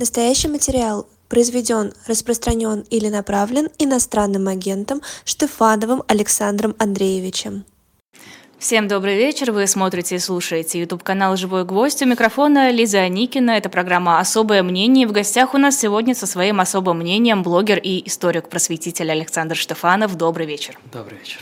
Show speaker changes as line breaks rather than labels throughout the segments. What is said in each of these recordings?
Настоящий материал произведен, распространен или направлен иностранным агентом Штефановым Александром Андреевичем.
Всем добрый вечер. Вы смотрите и слушаете YouTube канал «Живой гвоздь». У микрофона Лиза Аникина. Это программа «Особое мнение». В гостях у нас сегодня со своим особым мнением блогер и историк-просветитель Александр Штефанов. Добрый вечер.
Добрый вечер.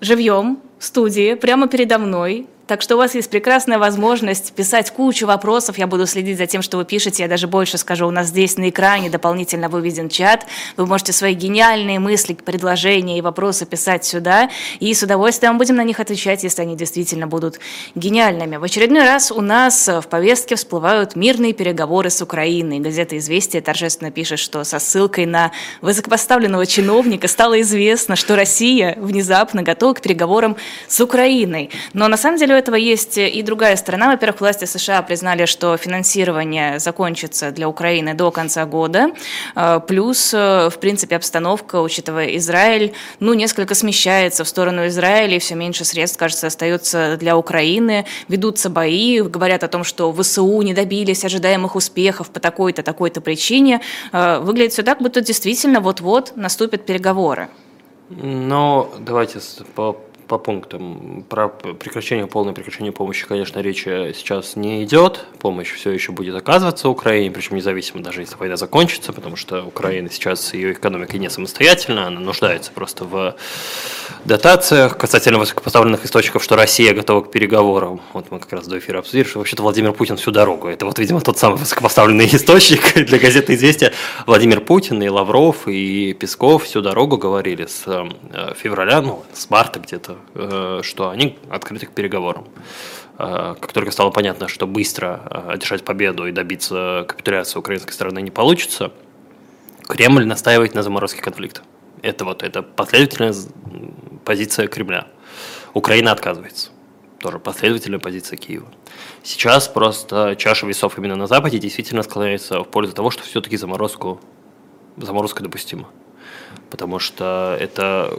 Живьем студии, прямо передо мной, так что у вас есть прекрасная возможность писать кучу вопросов. Я буду следить за тем, что вы пишете. Я даже больше скажу, у нас здесь на экране дополнительно выведен чат. Вы можете свои гениальные мысли, предложения и вопросы писать сюда. И с удовольствием будем на них отвечать, если они действительно будут гениальными. В очередной раз у нас в повестке всплывают мирные переговоры с Украиной. Газета «Известия» торжественно пишет, что со ссылкой на высокопоставленного чиновника стало известно, что Россия внезапно готова к переговорам с Украиной. Но на самом деле у этого есть и другая сторона. Во-первых, власти США признали, что финансирование закончится для Украины до конца года. Э, плюс, э, в принципе, обстановка, учитывая Израиль, ну, несколько смещается в сторону Израиля, и все меньше средств, кажется, остается для Украины. Ведутся бои, говорят о том, что ВСУ не добились ожидаемых успехов по такой-то, такой-то причине. Э, выглядит все так, будто действительно вот-вот наступят переговоры.
Но давайте по по пунктам. Про прекращение, полное прекращение помощи, конечно, речи сейчас не идет. Помощь все еще будет оказываться Украине, причем независимо даже если война закончится, потому что Украина сейчас, ее экономика не самостоятельна, она нуждается просто в дотациях касательно высокопоставленных источников, что Россия готова к переговорам. Вот мы как раз до эфира обсудили, что вообще-то Владимир Путин всю дорогу. Это вот, видимо, тот самый высокопоставленный источник для газеты «Известия». Владимир Путин и Лавров, и Песков всю дорогу говорили с э, февраля, ну, с марта где-то что они открыты к переговорам. Э, как только стало понятно, что быстро э, одержать победу и добиться капитуляции украинской стороны не получится, Кремль настаивает на заморозке конфликта. Это вот это последовательная позиция Кремля. Украина отказывается. Тоже последовательная позиция Киева. Сейчас просто чаша весов именно на Западе действительно склоняется в пользу того, что все-таки заморозку, заморозка допустима. Потому что это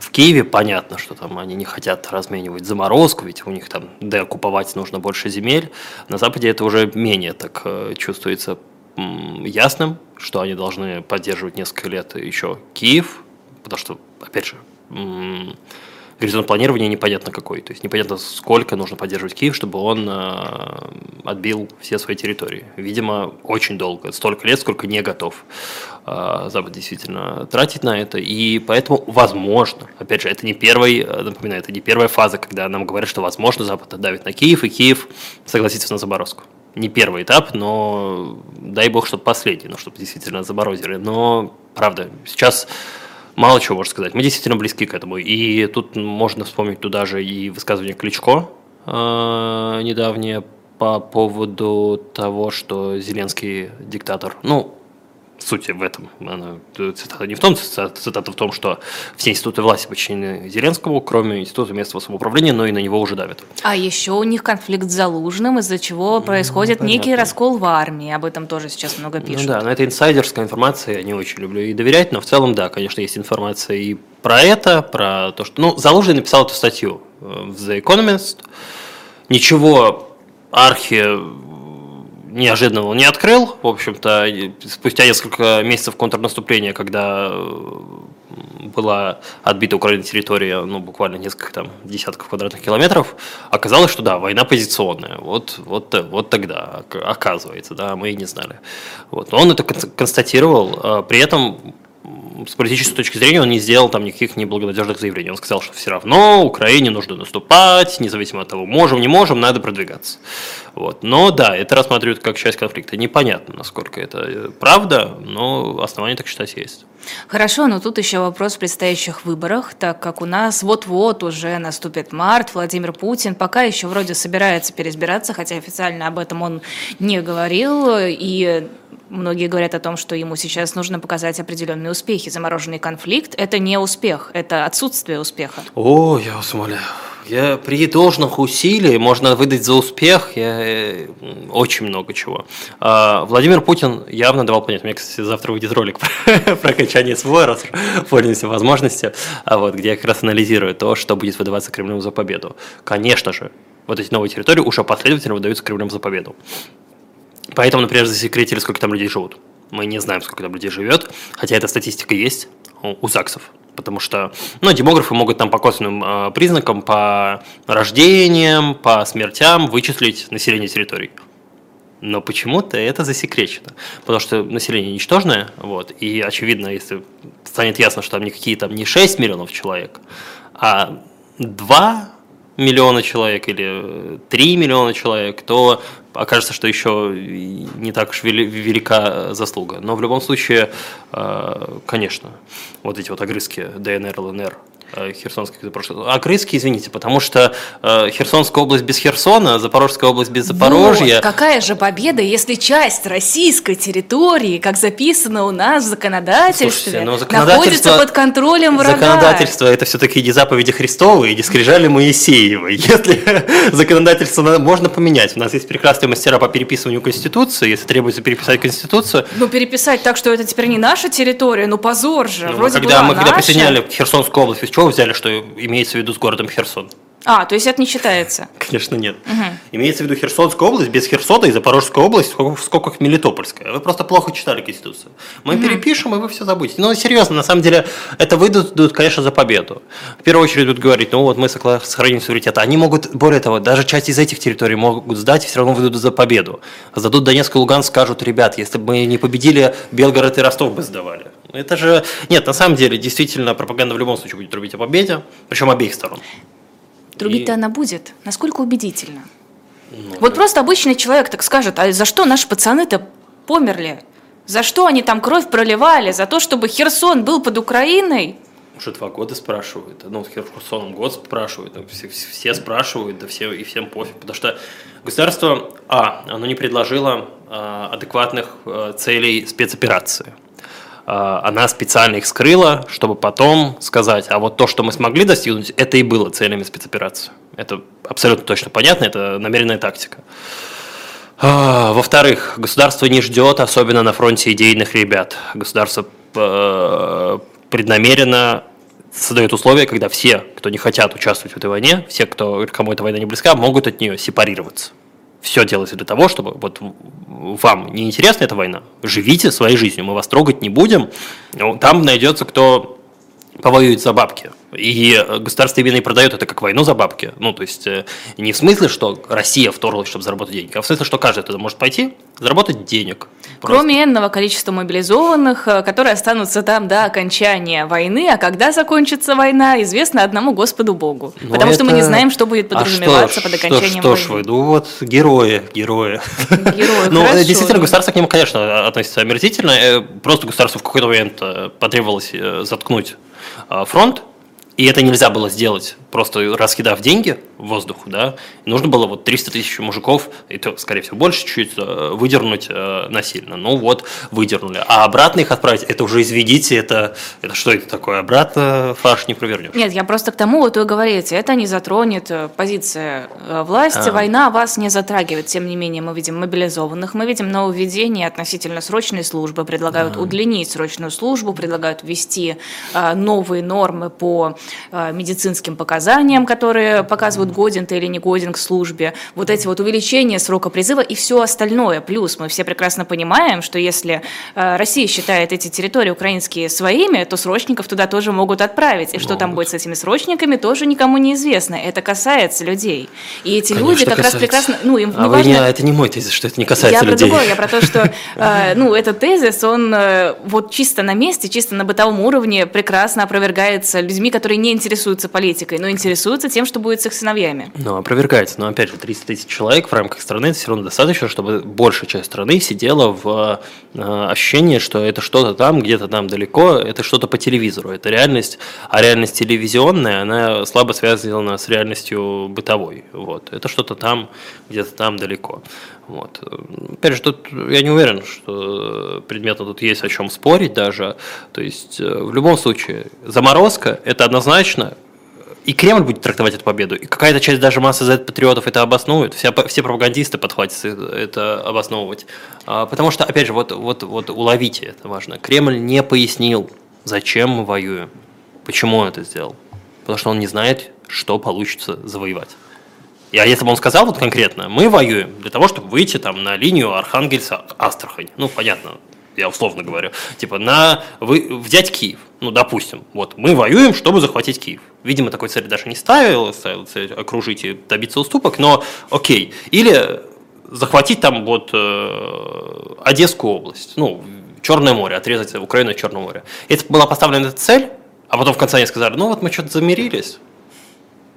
в Киеве понятно, что там они не хотят разменивать заморозку, ведь у них там деоккуповать нужно больше земель. На Западе это уже менее так э, чувствуется ясным, что они должны поддерживать несколько лет еще Киев, потому что, опять же, горизонт планирования непонятно какой. То есть непонятно, сколько нужно поддерживать Киев, чтобы он э, отбил все свои территории. Видимо, очень долго, столько лет, сколько не готов э, Запад действительно тратить на это. И поэтому, возможно, опять же, это не первый, э, напоминаю, это не первая фаза, когда нам говорят, что, возможно, Запад давит на Киев, и Киев согласится на заморозку. Не первый этап, но дай бог, чтобы последний, но чтобы действительно заморозили. Но, правда, сейчас мало чего можно сказать. Мы действительно близки к этому. И тут можно вспомнить туда же и высказывание Кличко э, недавнее по поводу того, что Зеленский диктатор. Ну, суть в этом. Она, цитата не в том, цитата в том, что все институты власти подчинены Зеленскому, кроме института местного самоуправления, но и на него уже давят.
А еще у них конфликт с Залужным, из-за чего происходит ну, некий раскол в армии. Об этом тоже сейчас много ну пишут.
Ну да, но это инсайдерская информация, я не очень люблю и доверять, но в целом, да, конечно, есть информация и про это, про то, что... Ну, Залужный написал эту статью э, в The Economist. Ничего архи неожиданного он не открыл. В общем-то, спустя несколько месяцев контрнаступления, когда э, была отбита Украина территория, ну, буквально несколько там десятков квадратных километров, оказалось, что да, война позиционная. Вот, вот, вот тогда, оказывается, да, мы и не знали. Вот. Но он это констатировал, а при этом с политической точки зрения он не сделал там никаких неблагонадежных заявлений. Он сказал, что все равно Украине нужно наступать, независимо от того, можем, не можем, надо продвигаться. Вот. Но да, это рассматривают как часть конфликта. Непонятно, насколько это э, правда, но основания так считать есть.
Хорошо, но тут еще вопрос в предстоящих выборах, так как у нас вот-вот уже наступит март, Владимир Путин пока еще вроде собирается переизбираться, хотя официально об этом он не говорил, и Многие говорят о том, что ему сейчас нужно показать определенные успехи. Замороженный конфликт – это не успех, это отсутствие успеха.
О, я вас умоляю. Я при должных усилиях можно выдать за успех я, э, очень много чего. А, Владимир Путин явно давал понять, меня, кстати, завтра выйдет ролик про, про окончание СВО, раз пользуемся возможностью, а вот, где я как раз анализирую то, что будет выдаваться Кремлем за победу. Конечно же, вот эти новые территории уже последовательно выдаются Кремлем за победу. Поэтому, например, засекретили, сколько там людей живут. Мы не знаем, сколько там людей живет, хотя эта статистика есть у, ЗАГСов. Потому что ну, демографы могут там по косвенным э, признакам, по рождениям, по смертям вычислить население территорий. Но почему-то это засекречено. Потому что население ничтожное, вот, и очевидно, если станет ясно, что там никакие там не 6 миллионов человек, а 2 миллиона человек или 3 миллиона человек, то окажется, что еще не так уж велика заслуга. Но в любом случае, э, конечно, вот эти вот огрызки ДНР, ЛНР – Э, Херсонской прошлой. А Крымский, извините, потому что э, Херсонская область без Херсона, Запорожская область без Запорожья.
Вот, какая же победа, если часть российской территории, как записано у нас в законодательстве, Слушайте, ну, законодательство, находится под контролем врага.
Законодательство – это все-таки не заповеди Христовы и не скрижали Моисеевы. Если законодательство можно поменять. У нас есть прекрасные мастера по переписыванию Конституции, если требуется переписать Конституцию.
Ну, переписать так, что это теперь не наша территория, ну позор же.
Ну, Вроде когда мы наша. когда присоединяли Херсонскую область, чего взяли, что имеется в виду с городом Херсон?
А, то есть это не считается?
Конечно, нет. Угу. Имеется в виду Херсонская область, без Херсона и Запорожская область, в сколько Мелитопольская. Вы просто плохо читали Конституцию. Мы угу. перепишем, и вы все забудете. Но серьезно, на самом деле, это выйдут, конечно, за победу. В первую очередь будут говорить, ну вот мы сохраним суверенитет. Они могут, более того, даже часть из этих территорий могут сдать, и все равно выйдут за победу. Сдадут Донецк и Луганск, скажут, ребят, если бы мы не победили, Белгород и Ростов бы сдавали. Это же... Нет, на самом деле, действительно, пропаганда в любом случае будет трубить о победе, причем обеих сторон.
Трубить-то и... она будет. Насколько убедительно? Ну, вот да. просто обычный человек так скажет, а за что наши пацаны-то померли? За что они там кровь проливали? За то, чтобы Херсон был под Украиной?
Уже два года спрашивают. Ну, Херсоном год спрашивают. Все, все спрашивают, да все, и всем пофиг. Потому что государство, а, оно не предложило а, адекватных а, целей спецоперации. А, она специально их скрыла, чтобы потом сказать, а вот то, что мы смогли достигнуть, это и было целями спецоперации. Это абсолютно точно понятно, это намеренная тактика. А, во-вторых, государство не ждет, особенно на фронте идейных ребят. Государство э, преднамеренно создает условия, когда все, кто не хотят участвовать в этой войне, все, кто, кому эта война не близка, могут от нее сепарироваться все делается для того, чтобы вот вам не интересна эта война, живите своей жизнью, мы вас трогать не будем. Там найдется кто повоюет за бабки. И государство именно и продает это как войну за бабки. Ну, то есть, э, не в смысле, что Россия вторглась, чтобы заработать денег, а в смысле, что каждый туда может пойти, заработать денег.
Просто. Кроме энного количества мобилизованных, э, которые останутся там до окончания войны, а когда закончится война, известно одному Господу Богу. Но ну, Потому это... что мы не знаем, что будет подразумеваться а что, под окончанием
что, что
войны.
Что ж вы, ну вот герои, герои.
Герои,
Ну, действительно, государство к нему, конечно, относится омерзительно. Э, просто государству в какой-то момент потребовалось заткнуть фронт, и это нельзя было сделать, просто раскидав деньги в воздух, да. Нужно было вот 300 тысяч мужиков, и то, скорее всего, больше чуть э, выдернуть э, насильно. Ну вот, выдернули. А обратно их отправить, это уже изведите, это, это что это такое? Обратно фарш не провернешь.
Нет, я просто к тому, вот вы говорите, это не затронет э, позиция власти, а. война вас не затрагивает. Тем не менее, мы видим мобилизованных, мы видим нововведение относительно срочной службы, предлагают а. удлинить срочную службу, предлагают ввести новые нормы по Э, медицинским показаниям, которые показывают, годен ты или не годен к службе, вот эти вот увеличения срока призыва и все остальное. Плюс мы все прекрасно понимаем, что если э, Россия считает эти территории украинские своими, то срочников туда тоже могут отправить. И что там будет с этими срочниками, тоже никому не известно. Это касается людей. И эти Конечно, люди как касается. раз прекрасно... Ну, им
а
не важно...
не, это не мой тезис, что это не касается
я
людей.
Я про другое, я про то, что э, ну, этот тезис, он вот чисто на месте, чисто на бытовом уровне прекрасно опровергается людьми, которые не интересуются политикой, но интересуются тем, что будет с их сыновьями.
Ну, опровергается. Но, опять же, 300 тысяч человек в рамках страны, это все равно достаточно, чтобы большая часть страны сидела в э, ощущении, что это что-то там, где-то там далеко, это что-то по телевизору. Это реальность, а реальность телевизионная, она слабо связана с реальностью бытовой. Вот. Это что-то там, где-то там далеко. Вот. Опять же, тут я не уверен, что предметно тут есть о чем спорить даже. То есть, э, в любом случае, заморозка – это однозначно и Кремль будет трактовать эту победу, и какая-то часть даже массы Z-патриотов это обоснует, все, все пропагандисты подхватятся это обосновывать. А, потому что, опять же, вот, вот, вот уловите это важно. Кремль не пояснил, зачем мы воюем, почему он это сделал. Потому что он не знает, что получится завоевать. А если бы он сказал вот конкретно, мы воюем для того, чтобы выйти там на линию Архангельска-Астрахань, ну, понятно, я условно говорю, типа на вы, взять Киев, ну, допустим, вот, мы воюем, чтобы захватить Киев. Видимо, такой цель даже не ставил, ставил цель окружить и добиться уступок, но окей. Или захватить там вот э, Одесскую область, ну, Черное море, отрезать Украину от Черного моря. Это была поставлена цель, а потом в конце они сказали, ну вот мы что-то замирились,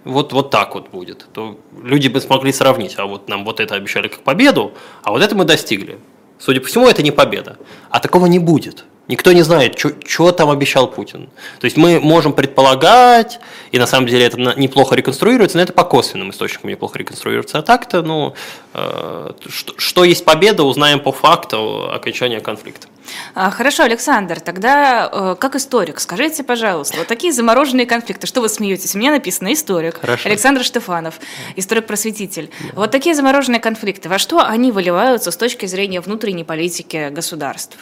вот, вот так вот будет, то люди бы смогли сравнить, а вот нам вот это обещали как победу, а вот это мы достигли. Судя по всему, это не победа. А такого не будет. Никто не знает, что там обещал Путин. То есть мы можем предполагать, и на самом деле это неплохо реконструируется, но это по косвенным источникам неплохо реконструируется. А так-то, ну, э, что, что есть победа, узнаем по факту окончания конфликта.
А, хорошо, Александр, тогда э, как историк, скажите, пожалуйста, вот такие замороженные конфликты, что вы смеетесь? У меня написано историк, Хорошо. Александр Штефанов, историк-просветитель. Да. Вот такие замороженные конфликты, во что они выливаются с точки зрения внутренней политики государств?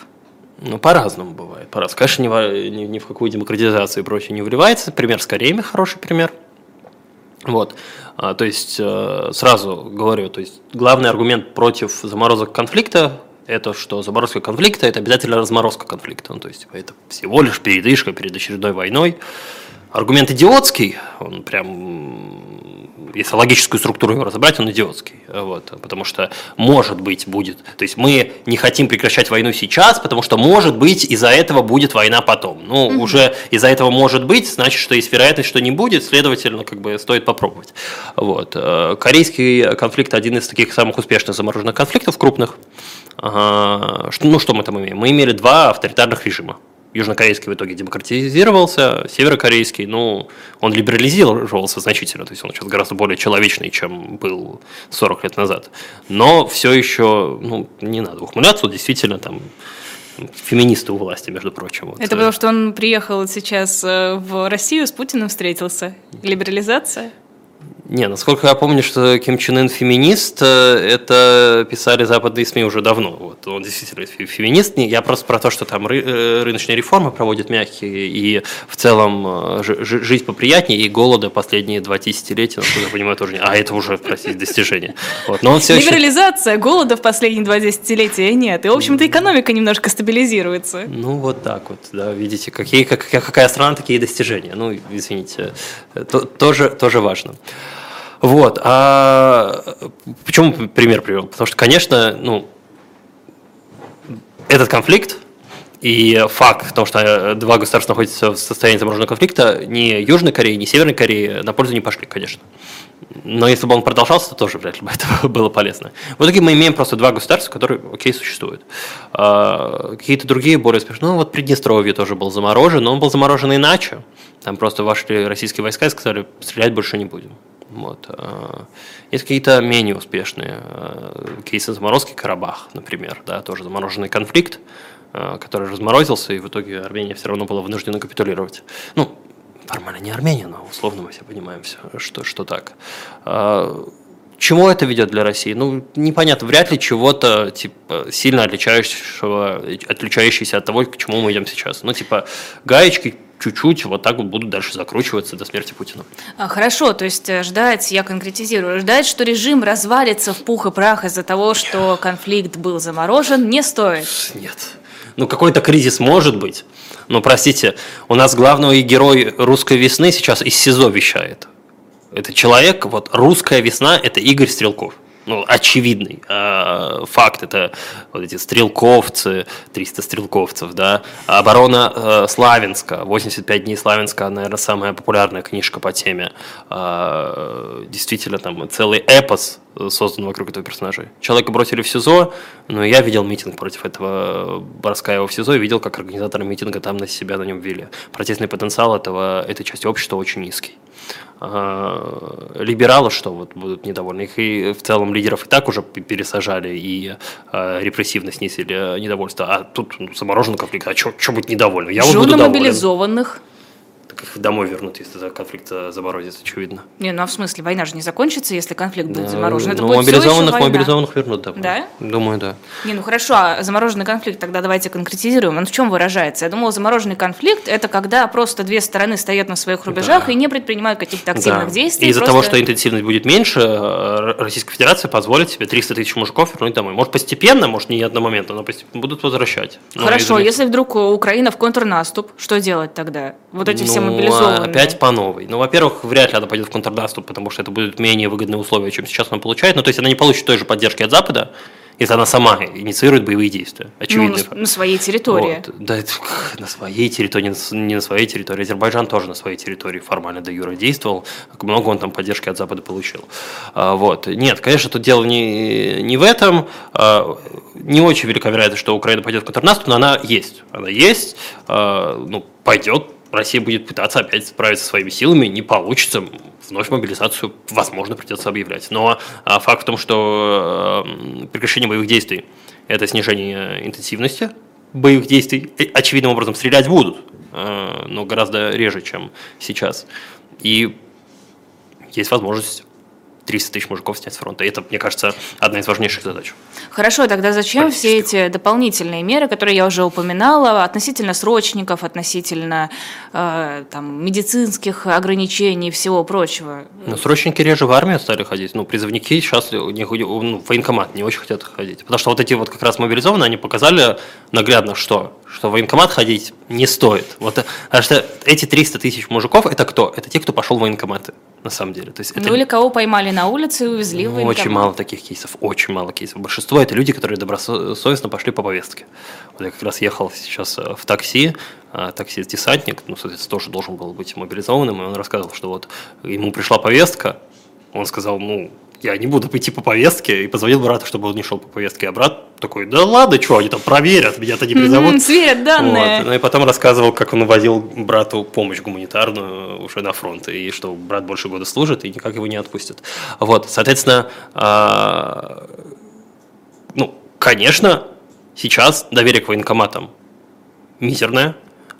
Ну, по-разному бывает. По-разному. Конечно, ни ни, ни в какую демократизацию и прочее не вливается. Пример с Кореями хороший пример. Вот. А, то есть, э, сразу говорю, то есть, главный аргумент против заморозок конфликта это что заморозка конфликта – это обязательно разморозка конфликта. Ну, то есть, это всего лишь передышка перед очередной войной. Аргумент идиотский, он прям если логическую структуру его разобрать, он идиотский. Вот, потому что может быть будет. То есть мы не хотим прекращать войну сейчас, потому что может быть из-за этого будет война потом. Ну, угу. уже из-за этого может быть, значит, что есть вероятность, что не будет, следовательно, как бы стоит попробовать. Вот. Э, корейский конфликт один из таких самых успешных замороженных конфликтов крупных. Ну, что мы там имеем? Мы имели два авторитарных режима. Южнокорейский в итоге демократизировался, северокорейский, ну, он либерализировался значительно, то есть он сейчас гораздо более человечный, чем был 40 лет назад. Но все еще, ну, не надо ухмыляться, действительно там феминисты у власти, между прочим. Вот.
Это потому, что он приехал сейчас э, в Россию, с Путиным встретился? Либерализация?
Не, насколько я помню, что Ким Чен Ын феминист, э, это писали западные СМИ уже давно. Вот, он действительно феминист. Я просто про то, что там ры, э, рыночные реформы проводят мягкие, и в целом э, жизнь поприятнее, и голода последние два десятилетия, насколько я понимаю, тоже не... А это уже, простите, достижение. Вот,
но он все Либерализация, еще... голода в последние два десятилетия нет. И, в общем-то, экономика немножко стабилизируется.
Ну, вот так вот, да, видите, какие, как, какая страна, такие достижения. Ну, извините, то, тоже, тоже важно. Вот. А почему пример привел? Потому что, конечно, ну, этот конфликт и факт того, что два государства находятся в состоянии замороженного конфликта, ни Южной Кореи, ни Северной Кореи на пользу не пошли, конечно. Но если бы он продолжался, то тоже вряд ли бы это было полезно. В итоге мы имеем просто два государства, которые, окей, существуют. А, какие-то другие более успешные. Ну, вот Приднестровье тоже был заморожен, но он был заморожен иначе. Там просто вошли российские войска и сказали, стрелять больше не будем. Вот. А, есть какие-то менее успешные а, кейсы заморозки Карабах, например, да, тоже замороженный конфликт, а, который разморозился, и в итоге Армения все равно была вынуждена капитулировать. Ну, формально не Армения, но условно мы все понимаем, все, что, что так. Чему это ведет для России? Ну, непонятно, вряд ли чего-то типа, сильно отличающего, отличающегося от того, к чему мы идем сейчас. Ну, типа, гаечки чуть-чуть вот так вот будут дальше закручиваться до смерти Путина.
А, хорошо, то есть э, ждать, я конкретизирую, ждать, что режим развалится в пух и прах из-за того, что конфликт был заморожен, не стоит.
Нет. Ну, какой-то кризис может быть. Но, простите, у нас главный герой русской весны сейчас из СИЗО вещает. Это человек, вот русская весна, это Игорь Стрелков ну, очевидный э, факт. Это вот эти стрелковцы, 300 стрелковцев, да. Оборона э, Славянска, 85 дней Славянска, наверное, самая популярная книжка по теме. Э, действительно, там целый эпос создан вокруг этого персонажа. Человека бросили в СИЗО, но я видел митинг против этого Борскаева в СИЗО и видел, как организаторы митинга там на себя на нем вели. Протестный потенциал этого, этой части общества очень низкий. А, либералы что вот будут недовольны. Их и в целом лидеров и так уже пересажали и а, репрессивно снизили недовольство. А тут ну, замороженный конфликт. А что быть недовольным?
Я вот буду доволен. мобилизованных.
Как их домой вернут, если этот конфликт э, заморозится, очевидно.
Не, ну а в смысле, война же не закончится, если конфликт будет
Да,
заморожен. Это
ну,
будет
мобилизованных, мобилизованных вернут домой.
Да?
Думаю, да.
Не, ну хорошо, а замороженный конфликт тогда давайте конкретизируем. Он в чем выражается? Я думала, замороженный конфликт это когда просто две стороны стоят на своих рубежах
Да.
и не предпринимают каких-то активных
Да.
действий.
Из-за
просто-
того, что интенсивность будет меньше, э, Российская Федерация позволит себе 300 тысяч мужиков вернуть домой. Может, постепенно, может, не одномоментно, но постепенно будут возвращать. Ну,
Хорошо,
извините.
если вдруг Украина в контрнаступ, что делать тогда? Вот эти все
Ну,
мобилизованные.
опять по новой. Ну, во-первых, вряд ли она пойдет в контрнаступ, потому что это будут менее выгодные условия, чем сейчас она получает. Ну, то есть она не получит той же поддержки от Запада, если она сама инициирует боевые действия.
Ну,
Очевидно.
на, с- на своей территории.
Вот. Да, это на своей территории, не на не на своей территории. Азербайджан тоже на своей территории формально до юра действовал. Много он там поддержки от Запада получил. А, вот. Нет, конечно, тут дело не, не в этом. А, не очень велика вероятность, что Украина пойдет в контрнаступ, но она есть. Она есть. А, ну, пойдет. Россия будет пытаться опять справиться своими силами. Не получится. Вновь мобилизацию, возможно, придется объявлять. Но а, факт в том, что э, прекращение боевых действий – это снижение интенсивности боевых действий. Очевидным образом стрелять будут, э, но гораздо реже, чем сейчас. И есть возможность 300 тысяч мужиков снять с фронта. И это, мне кажется, одна из важнейших задач.
Хорошо, тогда зачем все эти дополнительные меры, которые я уже упоминала, относительно срочников, относительно э, там, медицинских ограничений и всего прочего?
Но срочники реже в армию стали ходить. Ну, призывники сейчас у них ну, в военкомат не очень хотят ходить. Потому что вот эти вот как раз мобилизованные, они показали наглядно, что, что в военкомат ходить не стоит. Вот, потому что эти 300 тысяч мужиков, это кто? Это те, кто пошел в военкоматы, на самом деле. То есть это
Ну или кого поймали на улице и увезли в
Ну,
военкомат.
Очень мало таких кейсов, очень мало кейсов. Большинство это люди, которые добросовестно пошли по повестке. Вот я как раз ехал сейчас э, в такси, а, таксист-десантник, ну, соответственно, тоже должен был быть мобилизованным, и он рассказывал, что вот ему пришла повестка, он сказал, ну, я не буду идти по повестке, и позвонил брату, чтобы он не шел по повестке, а брат такой, да ладно, что, они там проверят, меня-то не призовут.
Мгм, сверят данные.
Вот. Ну и потом рассказывал, как он возил брату помощь гуманитарную уже на фронт, и что брат больше года служит, и никак его не отпустят. Вот, соответственно, а, ну, конечно, сейчас доверие к военкоматам мизерное,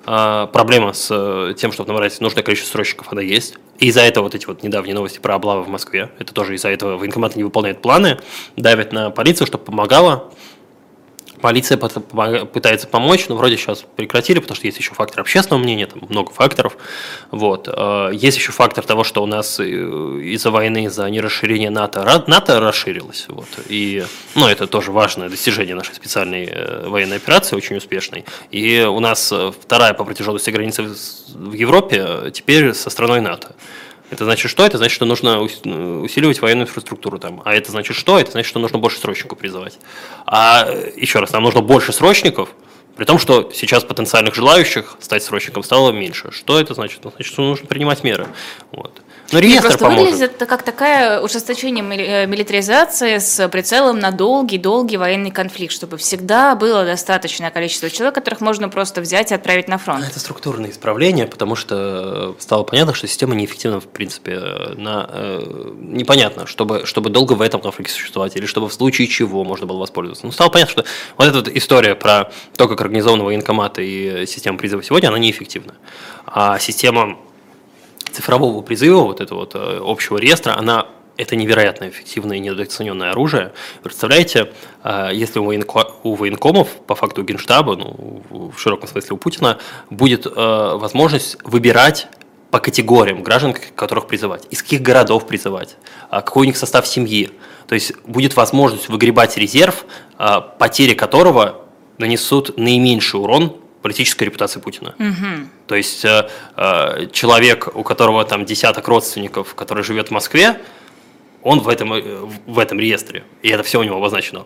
а, проблема с э, тем, чтобы набрать нужное количество срочников, она есть. И из-за этого вот эти вот недавние новости про облавы в Москве, это тоже из-за этого военкоматы не выполняют планы, давят на полицию, чтобы помогала. Полиция пытается помочь, но вроде сейчас прекратили, потому что есть еще фактор общественного мнения, там много факторов. Вот. Э, Есть еще фактор того, что у нас э, из-за войны, из-за нерасширения НАТО, НАТО расширилось. Вот. И, ну, это тоже важное достижение нашей специальной э, военной операции, очень успешной. И у нас вторая по протяженности границы в Европе теперь со страной НАТО. Это значит что? Это значит, что нужно ус- усиливать военную инфраструктуру там. А это значит что? Это значит, что нужно больше срочников призывать. А э, еще раз, нам нужно больше срочников, при том, что сейчас потенциальных желающих стать срочником стало меньше. Что это значит? Ну, значит, что нужно принимать меры. Вот. Но
Нет,
реестр
просто
поможет.
выглядит это как такая ужесточение э, милитаризации с прицелом на долгий-долгий военный конфликт, чтобы всегда было достаточное количество человек, которых можно просто взять и отправить на фронт.
Это структурные исправления, потому что стало понятно, что система неэффективна в принципе. На, э, непонятно, чтобы, чтобы долго в этом конфликте существовать, или чтобы в случае чего можно было воспользоваться. Ну, стало понятно, что вот эта вот история про то, как организованы военкоматы и система призыва сегодня, она неэффективна. А система цифрового призыва, вот этого вот э, общего реестра, она это невероятно эффективное и недооцененное оружие. Представляете, э, если у, военко- у военкомов, по факту Генштаба, ну, в широком смысле у Путина, будет э, возможность выбирать по категориям граждан, которых призывать, из каких городов призывать, а какой у них состав семьи. То есть будет возможность выгребать резерв, потери которого нанесут наименьший урон политической репутации Путина. То есть э, э, человек, у которого там десяток родственников, который живет в Москве, он в этом, э, в этом реестре, и это все у него обозначено.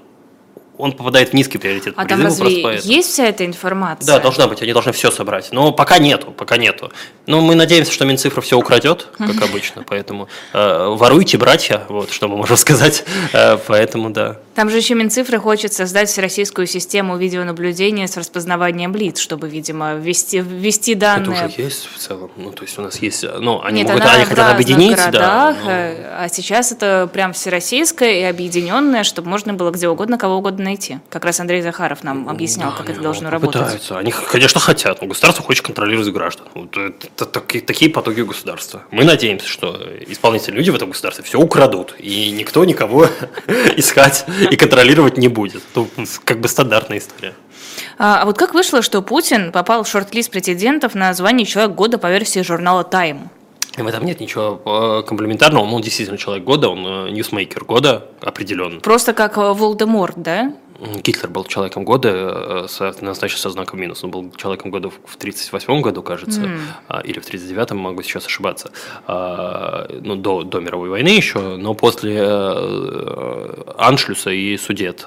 Он попадает в низкий приоритет
А там разве есть вся эта информация?
Да, должна быть, они должны все собрать. Но пока нету, пока нету. Но мы надеемся, что Минцифра все украдет, как обычно, поэтому э, воруйте, братья, вот что мы можем сказать. Э, поэтому да.
Там же еще Минцифры хочет создать всероссийскую систему видеонаблюдения с распознаванием лиц, чтобы, видимо, ввести, ввести
Это
данные.
уже есть в целом. Ну, то есть у нас есть, ну, они
Нет,
могут,
она
они хотят объединить, да.
городах,
но-
э, а сейчас это прям всероссийское и объединенное, чтобы можно было где угодно кого угодно найти. Как раз Андрей Захаров нам объяснял, да, как это должно
работать.
Пытаются.
Они, конечно, хотят, но государство хочет контролировать граждан. Вот это, это, такие, такие потоки государства. Мы надеемся, что исполнительные люди в этом государстве все украдут, и никто никого искать и контролировать не будет. Это как бы стандартная история.
А, а вот как вышло, что Путин попал в шорт-лист претендентов на звание «Человек года» по версии журнала «Time»?
В этом нет ничего э, комплементарного. Он действительно человек года, он э, ньюсмейкер года определенно.
Просто как э, Волдеморт, да?
Гитлер был человеком года, назначен со знаком минус. Он был человеком года в 1938 году, кажется, mm. или в 1939, могу сейчас ошибаться, а, ну, до, до мировой войны еще, но после Аншлюса и Судет,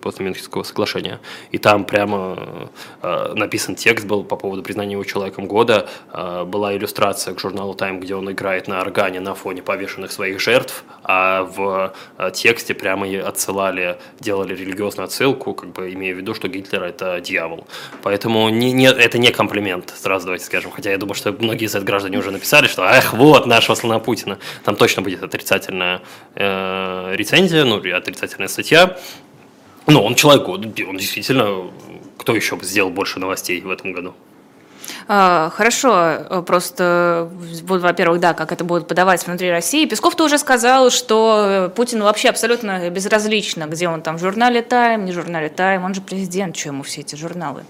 после Мюнхенского соглашения. И там прямо написан текст был по поводу признания его человеком года, была иллюстрация к журналу Time, где он играет на органе на фоне повешенных своих жертв, а в тексте прямо отсылали, делали религиозную отсылку, как бы имея в виду, что Гитлер это дьявол. Поэтому не, не, это не комплимент, сразу давайте скажем. Хотя я думаю, что многие из этих граждане уже написали, что эх, вот нашего слона Путина. Там точно будет отрицательная э, рецензия, ну, отрицательная статья. Но он человек года, он действительно, кто еще сделал больше новостей в этом году?
А, хорошо, э, просто, во-первых, да, как это будет подавать внутри России. Песков тоже сказал, что Путин вообще абсолютно безразлично, где он там в журнале «Тайм», не в журнале «Тайм», он же президент, что ему все эти журналы.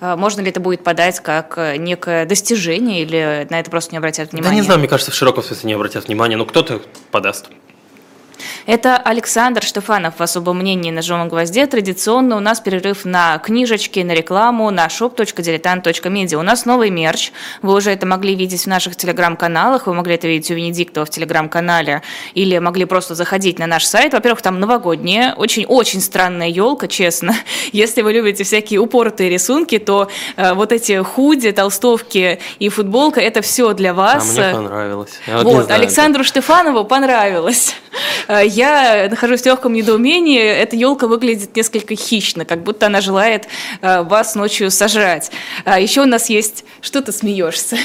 А, можно ли это будет подать как э, некое достижение или на это просто не обратят внимания?
Да не знаю, мне кажется, в широком смысле не обратят внимания, но кто-то подаст.
Это Александр Штефанов в особом мнении на «Живом гвозде». Традиционно у нас перерыв на книжечки, на рекламу, на shop.diletant.media. У нас новый мерч. Вы уже это могли видеть в наших телеграм-каналах. Вы могли это видеть у Венедиктова в телеграм-канале. Или могли просто заходить на наш сайт. Во-первых, там новогодняя, очень-очень странная елка, честно. Если вы любите всякие упоротые рисунки, то э, вот эти худи, толстовки и футболка – это все для вас.
А мне понравилось.
Я вот, вот Александру это. Штефанову понравилось. Э, я нахожусь в легком недоумении. Эта елка выглядит несколько хищно, как будто она желает э, вас ночью сожрать. А еще у нас есть... Что ты смеешься?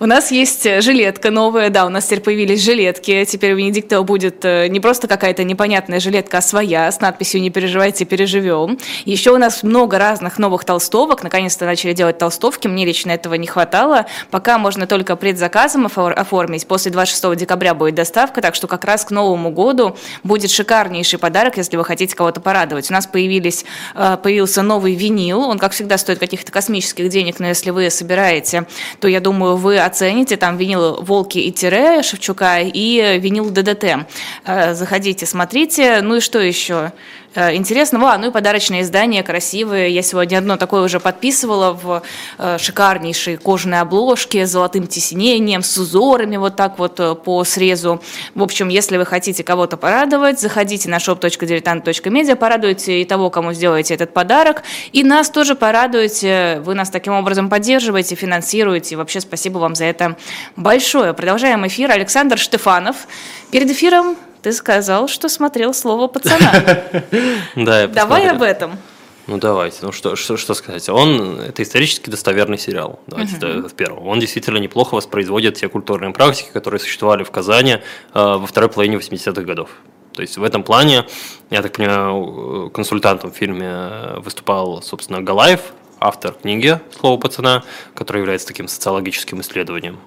У нас есть э, жилетка новая, да, у нас теперь появились жилетки. Теперь у Венедиктова будет э, не просто какая-то непонятная жилетка, а своя, с надписью «Не переживайте, переживем». Еще у нас много разных новых толстовок. Наконец-то начали делать толстовки. Мне лично этого не хватало. Пока можно только предзаказом оформить. После 26 декабря будет доставка, так что как раз к Новому году будет шикарнейший подарок, если вы хотите кого-то порадовать. У нас появились, э, появился новый винил. Он, как всегда, стоит каких-то космических денег, но если вы собираете, то, я думаю, вы оцените, там винил «Волки и тире» Шевчука и винил «ДДТ». Э, заходите, смотрите. Ну и что еще? Э, интересного. А, ну и подарочные издания красивые. Я сегодня одно такое уже подписывала в э, шикарнейшей кожаной обложке с золотым тиснением, с узорами вот так вот э, по срезу. В общем, если вы хотите кого-то порадовать, заходите на shop.diletant.media, порадуйте и того, кому сделаете этот подарок, и нас тоже порадуйте. Вы нас таким образом поддерживаете, финансируете. И вообще спасибо вам за это большое. Продолжаем эфир. Александр Штефанов. Перед эфиром ты сказал, что смотрел слово пацана.
Да, я
Давай об этом.
Ну давайте, ну что, что, что сказать. Он это исторически достоверный сериал. Давайте uh-huh. в первом. Он действительно неплохо воспроизводит те культурные практики, которые существовали в Казани э, во второй половине 80-х годов. То есть в этом плане, я так понимаю, консультантом в фильме выступал, собственно, Галаев, автор книги «Слово пацана», который является таким социологическим исследованием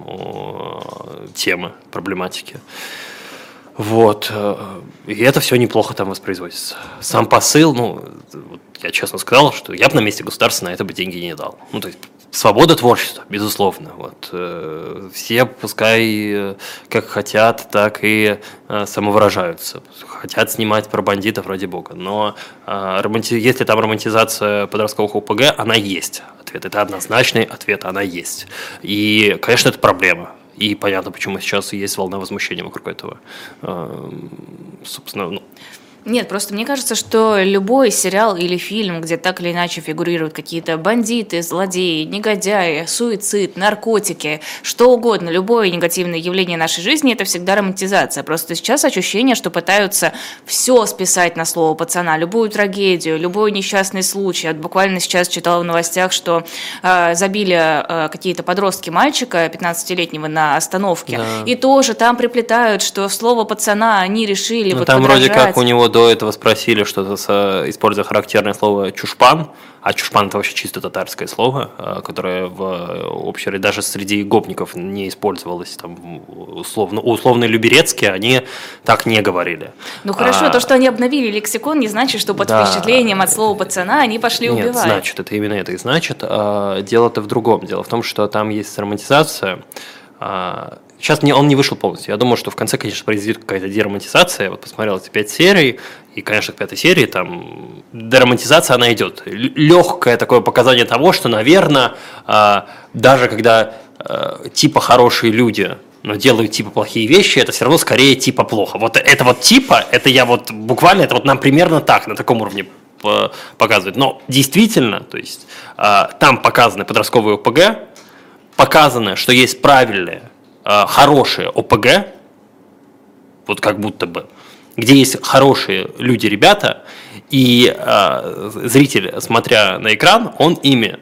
темы, проблематики. Вот. Э, и это все неплохо там воспроизводится. Сам посыл, ну, я честно сказал, что я бы на месте государства на это бы деньги не дал. Ну, то есть свобода творчества, безусловно. Вот. Э, все пускай э, как хотят, так и самовыражаются. Хотят снимать про бандитов, ради бога. Но если там романтизация подростковых ОПГ, она есть. Ответ это однозначный ответ, она есть. И, конечно, это проблема. И понятно, почему сейчас есть волна возмущения вокруг этого. Эм, собственно, ну,
нет, просто мне кажется, что любой сериал или фильм, где так или иначе фигурируют какие-то бандиты, злодеи, негодяи, суицид, наркотики, что угодно, любое негативное явление нашей жизни, это всегда романтизация. Просто сейчас ощущение, что пытаются все списать на слово пацана, любую трагедию, любой несчастный случай. Вот буквально сейчас читала в новостях, что э, забили э, какие-то подростки мальчика 15-летнего на остановке, да. и тоже там приплетают, что слово пацана они решили
ну,
вот
там подражать. вроде как у него до этого спросили что-то, с, используя характерное слово «чушпан», а чушпан – это вообще чисто татарское слово, э, которое в общей даже среди гопников не использовалось. Там, условно, условно люберецкие они так не говорили.
Ну хорошо, а, то, что они обновили лексикон, не значит, что под да, впечатлением от слова пацана они пошли
нет,
убивать.
значит, это именно это и значит. А, дело-то в другом. Дело в том, что там есть романтизация, а, Сейчас не, он не вышел полностью. Я думаю, что в конце, конечно, произойдет какая-то деромантизация. Вот посмотрел эти пять серий, и, конечно, к пятой серии там деромантизация, она идет. Легкое такое показание того, что, наверное, а, даже когда а, типа хорошие люди, но делают типа плохие вещи, это все равно скорее типа плохо. Вот это вот типа, это я вот буквально, это вот нам примерно так, на таком уровне показывает. Но действительно, то есть а, там показаны подростковые ОПГ, показано, что есть правильные Э, хорошие ОПГ, вот как будто бы, где есть хорошие люди, ребята, и э, зритель, смотря на экран, он ими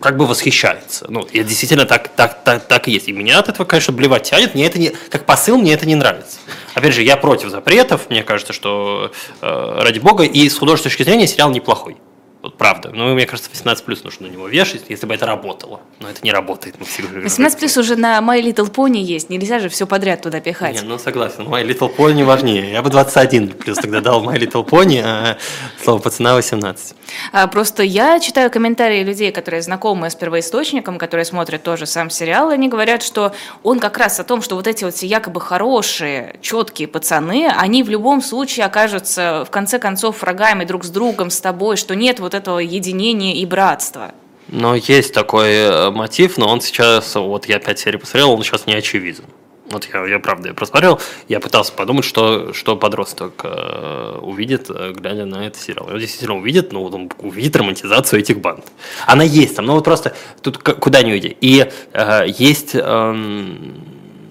как бы восхищается. Ну, это действительно так, так, так, так и есть. И меня от этого, конечно, блевать тянет. Мне это не, как посыл, мне это не нравится. Опять же, я против запретов. Мне кажется, что э, ради бога, и с художественной точки зрения сериал неплохой. Вот правда. Ну, мне кажется, 18 плюс нужно на него вешать, если бы это работало. Но это не работает. Мы
все 18 плюс уже на My Little Pony есть. Нельзя же все подряд туда пихать. Не,
ну согласен. My Little Pony важнее. Я бы 21 плюс тогда дал My Little Pony, а слово пацана 18.
А, просто я читаю комментарии людей, которые знакомы с первоисточником, которые смотрят тоже сам сериал, и они говорят, что он как раз о том, что вот эти вот все якобы хорошие, четкие пацаны, они в любом случае окажутся в конце концов врагами друг с другом, с тобой, что нет вот вот этого единения и братства.
Но есть такой э, мотив, но он сейчас, вот я пять серий посмотрел, он сейчас не очевиден. Вот я, я правда, я просмотрел, я пытался подумать, что, что подросток э, увидит, э, глядя на этот сериал. Он действительно увидит, ну, вот он увидит романтизацию этих банд. Она есть там, ну вот просто тут куда не уйди. И э, есть э,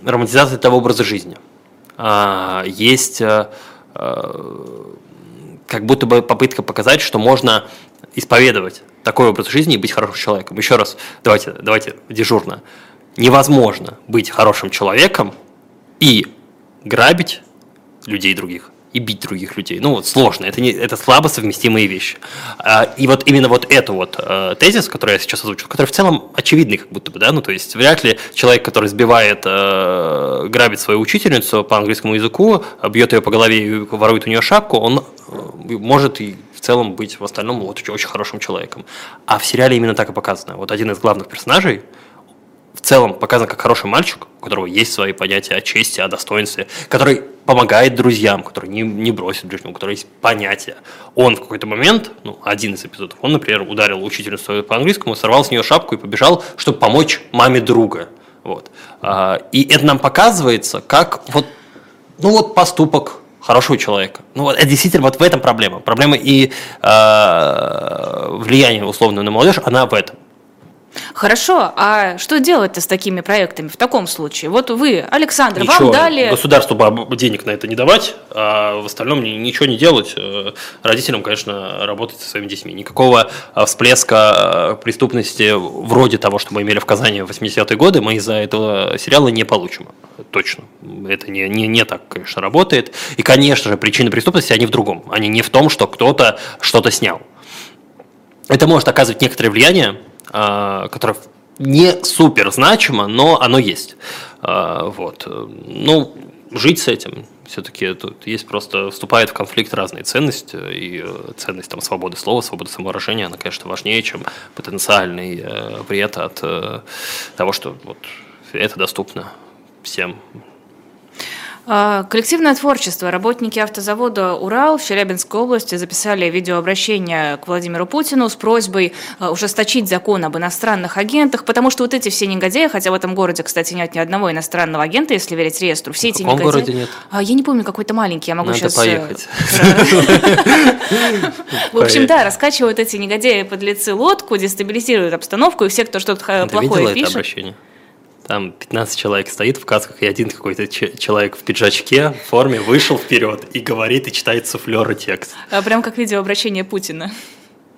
романтизация того образа жизни. Э, есть э, э, как будто бы попытка показать, что можно исповедовать такой образ жизни и быть хорошим человеком. Еще раз, давайте, давайте дежурно. Невозможно быть хорошим человеком и грабить людей других и бить других людей. Ну вот сложно, это, не, это слабо совместимые вещи. А, и вот именно вот эту вот э, тезис, который я сейчас озвучил, который в целом очевидный как будто бы, да, ну то есть вряд ли человек, который сбивает, э, грабит свою учительницу по английскому языку, бьет ее по голове и ворует у нее шапку, он э, может и в целом быть в остальном вот очень, очень хорошим человеком. А в сериале именно так и показано. Вот один из главных персонажей, в целом показан как хороший мальчик, у которого есть свои понятия о чести, о достоинстве, который помогает друзьям, который не, не бросит ближнего, у которого есть понятия. Он в какой-то момент, ну, один из эпизодов, он, например, ударил учительницу по английскому, сорвал с нее шапку и побежал, чтобы помочь маме друга. Вот. А, и это нам показывается как вот, ну вот поступок хорошего человека. Ну, вот, это действительно вот в этом проблема. Проблема и э, влияние условно на молодежь, она в этом.
Хорошо, а что делать-то с такими проектами в таком случае? Вот вы, Александр, ничего, вам дали...
Государству денег на это не давать, а в остальном ничего не делать. Э, родителям, конечно, работать со своими детьми. Никакого э, всплеска э, преступности вроде того, что мы имели в Казани в 80-е годы, мы из-за этого сериала не получим. Точно. Это не, не, не так, конечно, работает. И, конечно же, причины преступности, они в другом. Они не в том, что кто-то что-то снял. Это может оказывать некоторое влияние, которое не супер значимо, но оно есть. А, вот. Ну, жить с этим все-таки тут есть просто вступает в конфликт разные ценности, и э, ценность там, свободы слова, свободы самовыражения, она, конечно, важнее, чем потенциальный э, вред от э, того, что вот это доступно всем
а, коллективное творчество. Работники автозавода «Урал» в Челябинской области записали видеообращение к Владимиру Путину с просьбой а, ужесточить закон об иностранных агентах, потому что вот эти все негодяи, хотя в этом городе, кстати, нет ни одного иностранного агента, если верить реестру, все в эти негодяи...
городе нет?
А, я не помню, какой-то маленький, я могу
Надо
сейчас...
Э, поехать.
В общем, да, раскачивают эти негодяи под лицы лодку, дестабилизируют обстановку, и все, кто что-то плохое пишет...
обращение? Там 15 человек стоит в касках, и один какой-то человек в пиджачке, в форме, вышел вперед и говорит, и читает суфлера текст.
А, прям как видеообращение Путина.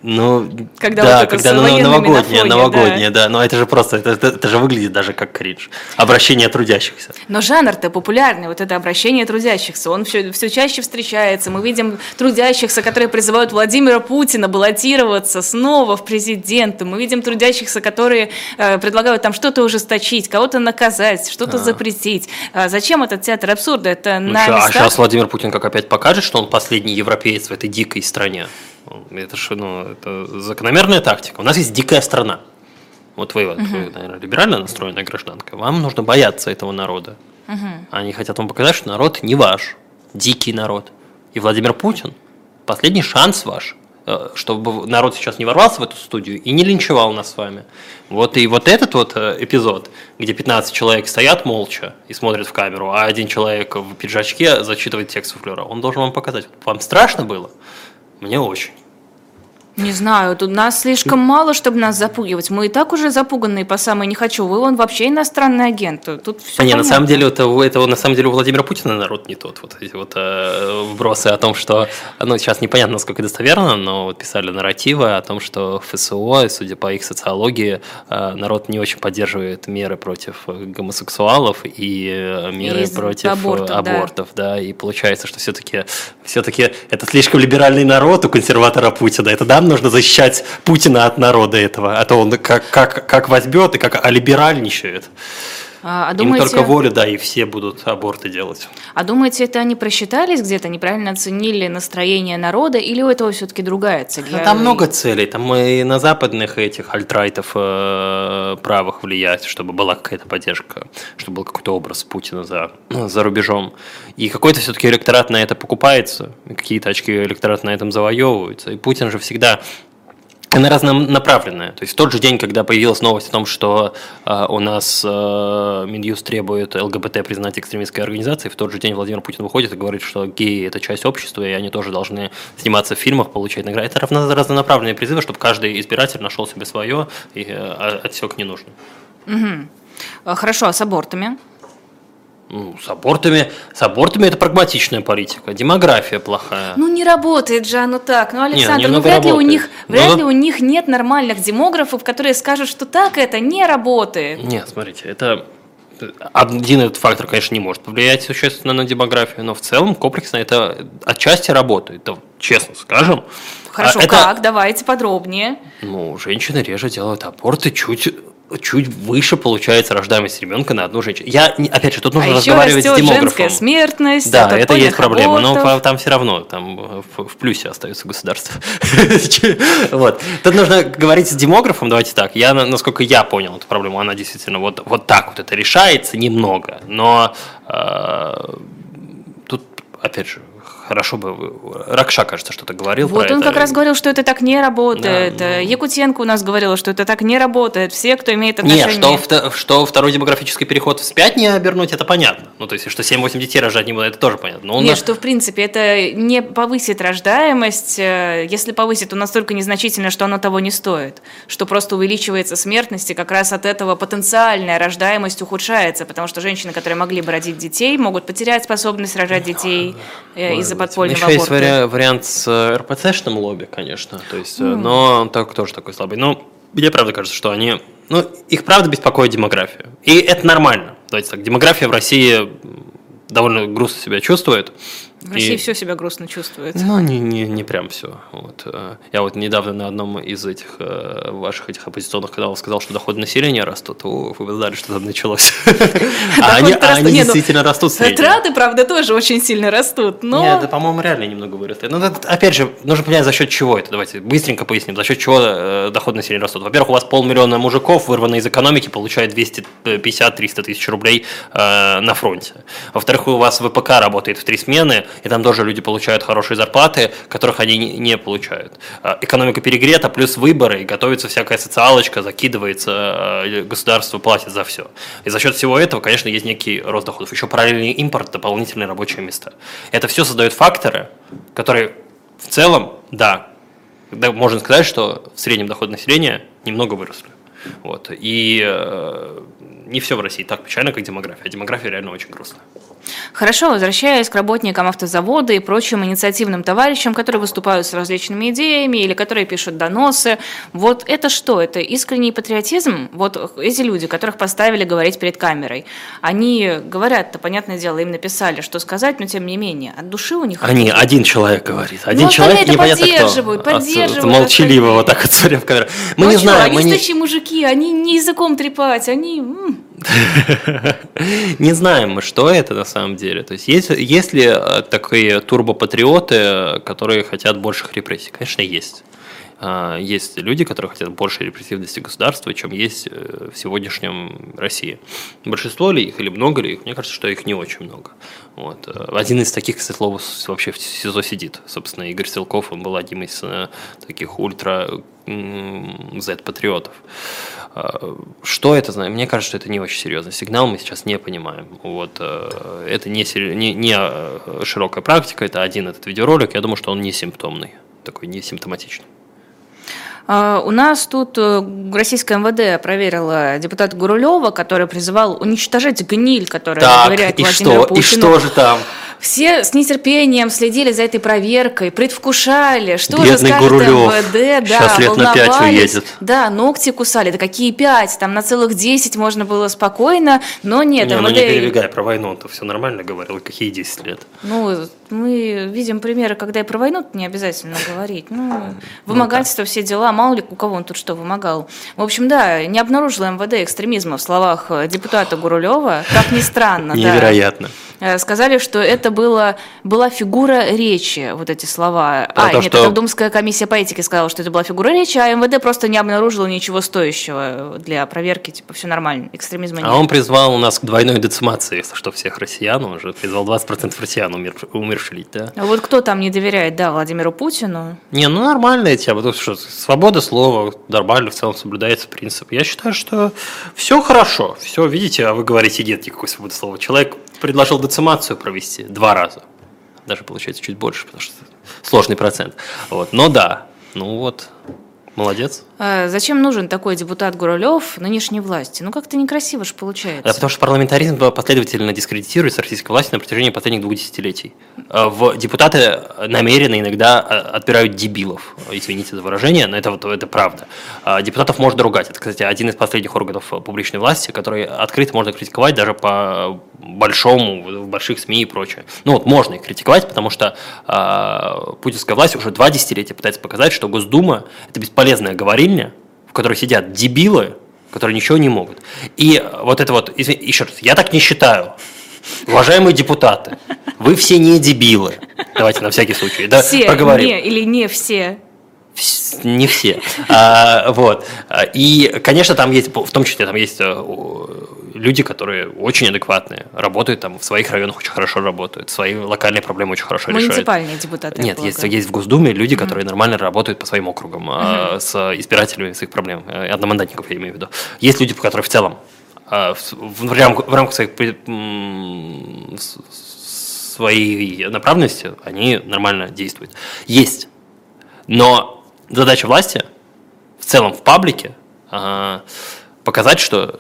Ну,
Когда
да,
вот
когда ну,
на
новогоднее,
фоне,
новогоднее, да. Но это же просто, это, это, это же выглядит даже как кринж. Обращение трудящихся.
Но жанр-то популярный, вот это обращение трудящихся, он все, все чаще встречается. Мы видим трудящихся, которые призывают Владимира Путина баллотироваться снова в президенты. Мы видим трудящихся, которые э, предлагают там что-то ужесточить, кого-то наказать, что-то запретить. А зачем этот театр абсурда? Это
Ну,
на
ща- а
местах...
сейчас Владимир Путин как опять покажет, что он последний европеец в этой дикой стране. Это же, ну, это закономерная тактика. У нас есть дикая страна. Вот вы, вот, вы, наверное, либерально настроенная гражданка. Вам нужно бояться этого народа. Они хотят вам показать, что народ не ваш, дикий народ. И Владимир Путин – последний шанс ваш, э, чтобы народ сейчас не ворвался в эту студию и не линчевал нас с вами. Вот и вот этот вот э, эпизод, где 15 человек стоят молча и смотрят в камеру, а один человек в пиджачке зачитывает текст суфлера, он должен вам показать. Вам страшно было? Мне очень.
Не знаю, тут нас слишком мало, чтобы нас запугивать. Мы и так уже запуганные по самой не хочу. Вы он вообще иностранный агент. Тут все
А не, на самом деле, это, это на самом деле у Владимира Путина народ не тот. Вот эти вот э, вбросы о том, что, ну, сейчас непонятно, насколько достоверно, но вот писали нарративы о том, что ФСО, судя по их социологии, э, народ не очень поддерживает меры против гомосексуалов и э, меры
из
против э,
абортов, да.
абортов, да. и получается, что все-таки все-таки это слишком либеральный народ у консерватора Путина. Это нам нужно защищать Путина от народа этого, а то он как, как, как возьмет и как олиберальничает.
А, а
Им
думаете,
только воля, да, и все будут аборты делать.
а думаете, это они просчитались где-то, неправильно оценили настроение народа, или у этого все-таки другая цель?
Ну, там много целей. Там и на западных этих альтрайтов э, правых влиять, чтобы была какая-то поддержка, чтобы был какой-то образ Путина за, за рубежом. И какой-то все-таки электорат на это покупается, какие-то очки электорат на этом завоевываются. И Путин же всегда она разнонаправленная. То есть в тот же день, когда появилась новость о том, что э, у нас э, Минюст требует ЛГБТ признать экстремистской организацией, в тот же день Владимир Путин выходит и говорит, что геи – это часть общества, и они тоже должны сниматься в фильмах, получать награды. Это равно- разнонаправленные призывы, чтобы каждый избиратель нашел себе свое и э, отсек ненужное.
А, Хорошо, а с абортами?
Ну, с абортами, с абортами это прагматичная политика, демография плохая.
Ну, не работает же оно так. Ну, Александр, ну,
немного
вряд ли у них,
Ну,
вряд
вот-
ли у них нет нормальных демографов, которые скажут, что так это не работает.
Нет, смотрите, это один этот фактор, конечно, не может повлиять существенно на демографию, но в целом комплексно это отчасти работает, честно скажем.
Хорошо,
А это,
как? Давайте подробнее.
Ну, женщины реже делают аборты, чуть чуть выше получается рождаемость ребенка на одну женщину. Я, опять же, тут нужно
а
разговаривать с демографом.
женская смертность.
Да, это есть проблема, но
абортов.
по- там все равно, там в, в плюсе остается государство. Вот. Тут нужно говорить с демографом, давайте так. Я, на- насколько я понял эту проблему, она действительно вот, вот так вот это решается немного, но э, тут, опять же, хорошо бы... Ракша, кажется, что-то говорил
Вот
про
он
это.
как раз говорил, что это так не работает.
Да, ну.
Якутенко у нас говорила, что это так не работает. Все, кто имеет
Нет,
отношение...
что, вто- что второй демографический переход вспять не обернуть, это понятно. Ну, то есть, что 7-8 детей рожать не будет, это тоже понятно. Но
Нет,
нас-
что в принципе это не повысит рождаемость. э, Если повысит, то настолько незначительно, что оно того не стоит. Что просто увеличивается смертность, и как раз от этого потенциальная рождаемость ухудшается, потому что женщины, которые могли бы родить детей, могут потерять способность рожать детей э, из-за подпольного
Еще есть
аборта.
вариа- вариант с э, РПЦшным лобби, конечно. То есть, э, но он так- тоже такой слабый. Но мне правда кажется, что они. Ну, их правда беспокоит демография. И это нормально. Давайте так, демография в России довольно грустно себя чувствует.
В России
И-
все себя грустно чувствует.
Ну, не, не, не прям все. Вот. э, Я вот недавно на одном из этих э, ваших этих оппозиционных каналов сказал, что доходы населения растут. О, вы знали, что там началось. А они,
Доходы
а
ну,
действительно растут.
Траты, правда, тоже очень сильно растут, но...
Нет, да, по-моему, реально немного выросли. Ну, это, опять же, нужно понять, за счет чего это. Давайте быстренько поясним, за счет чего э, доход населения растут. Во-первых, у вас полмиллиона мужиков, вырванные из экономики, получают 250-300 тысяч рублей на фронте. Во-вторых, у вас ВПК работает в три смены, и там тоже люди получают хорошие зарплаты, которых они не, получают. Э, экономика перегрета, плюс выборы, и готовится всякая социалочка, закидывается, э, государство платит за все. И за счет всего этого, конечно, есть некий рост доходов. Еще параллельный импорт, дополнительные рабочие места. Это все создает факторы, которые в целом, да, можно сказать, что в среднем доход населения немного выросли. Вот. И э, не все в России так печально, как демография. А демография реально очень грустная.
Хорошо, возвращаясь к работникам автозавода и прочим инициативным товарищам, которые выступают с различными идеями или которые пишут доносы. Вот это что? Это искренний патриотизм? Вот эти люди, которых поставили говорить перед камерой, они говорят-то, понятное дело, им написали, что сказать, но тем не менее, от души у них...
Они, один человек говорит. Один
Ну,
человек, непонятно
поддерживают,
кто.
Поддерживают
Молчаливо вот так вот смотря в камеру. Мы
Ну
не
что,
знаем,
они
мы не,
мужики, они не языком трепать, они... м.
Не знаем мы, что это на самом деле. То есть есть, ли э, такие турбопатриоты, э, которые хотят больших репрессий? Конечно, есть. А, Есть люди, которые хотят большей репрессивности государства, чем есть э, в сегодняшнем России. Большинство ли их или много ли их? Мне кажется, что их не очень много. Вот. Э, Один из таких, кстати, слово, с- вообще в СИЗО сидит. Собственно, Игорь Стрелков, он был одним из э, таких ультра Z-патриотов. Что это знаю? Мне кажется, что это не очень серьезный сигнал, мы сейчас не понимаем. Вот, это не, не, не широкая практика, это один этот видеоролик, я думаю, что он не симптомный, такой не симптоматичный.
А, У нас тут э, российское МВД проверило депутата Гурулева, который призывал уничтожать гниль, которая доверяет
и
Владимиру
что?
Путину.
И что же там?
Все с нетерпением следили за этой проверкой, предвкушали, что же
Бедный
скажет
Гурулев.
МВД, да,
Щас лет на пять
волновались.
уедет.
Да, ногти кусали, да какие пять, там на целых десять можно было спокойно, но нет,
не, ну
МВД...
не перебегай, про войну он-то все нормально говорил, какие 10 лет.
Ну, мы видим примеры, когда и про войну не обязательно говорить. Ну, вымогательство, все дела, мало ли у кого он тут что вымогал. В общем, да, не обнаружила МВД экстремизма в словах депутата Гурулева, как ни странно. да.
Невероятно.
Э, Сказали, что это было, была фигура речи, вот эти слова.
Про
а,
то,
нет,
что-
это Думская комиссия по этике сказала, что это была фигура речи, а МВД просто не обнаружила ничего стоящего для проверки, типа, все нормально, экстремизма нет.
А он призвал у нас к двойной децимации, если что, всех россиян, он же призвал 20% россиян умер, умершвлить, да?
А вот кто там не доверяет, да, Владимиру Путину?
Не, ну нормальная тема. Тут что, свобода слова, нормально в целом соблюдается принцип. Я считаю, что все хорошо. Все, видите, а вы говорите, нет никакой свободы слова. Человек предложил децимацию провести два раза. Даже получается чуть больше, потому что сложный процент. Вот. Но да, ну вот, молодец.
А зачем нужен такой депутат Гурулев нынешней власти? Ну, как-то некрасиво же получается.
Да, потому что парламентаризм последовательно дискредитируется российской властью на протяжении последних двух десятилетий. А, В депутаты намеренно иногда а, отбирают дебилов. Извините за выражение, но это, вот, это правда. А, Депутатов можно ругать. Это, кстати, один из последних органов публичной власти, который открыто можно критиковать даже по большому, в больших СМИ и прочее. Ну вот можно их критиковать, потому что а, путинская власть уже два десятилетия пытается показать, что Госдума – это бесполезная говорильня, в которой сидят дебилы, которые ничего не могут. И вот это вот, извини, еще раз, я так не считаю. Уважаемые депутаты, вы все не дебилы. Давайте на всякий случай, да,
все,
проговорим.
не или не все.
Не все. А, вот. И, конечно, там есть, в том числе, там есть э, люди, которые очень адекватные, работают там в своих районах очень хорошо работают, свои локальные проблемы очень хорошо решают.
Муниципальные депутаты.
Нет, есть, есть в Госдуме люди, которые нормально работают по своим округам, а, с избирателями своих проблем, э, одномандатников я имею в виду. Есть люди, которые в целом а, в, в рам- в рамках своих своей направленности они нормально действуют. Есть. Но задача власти в целом в паблике а, показать, что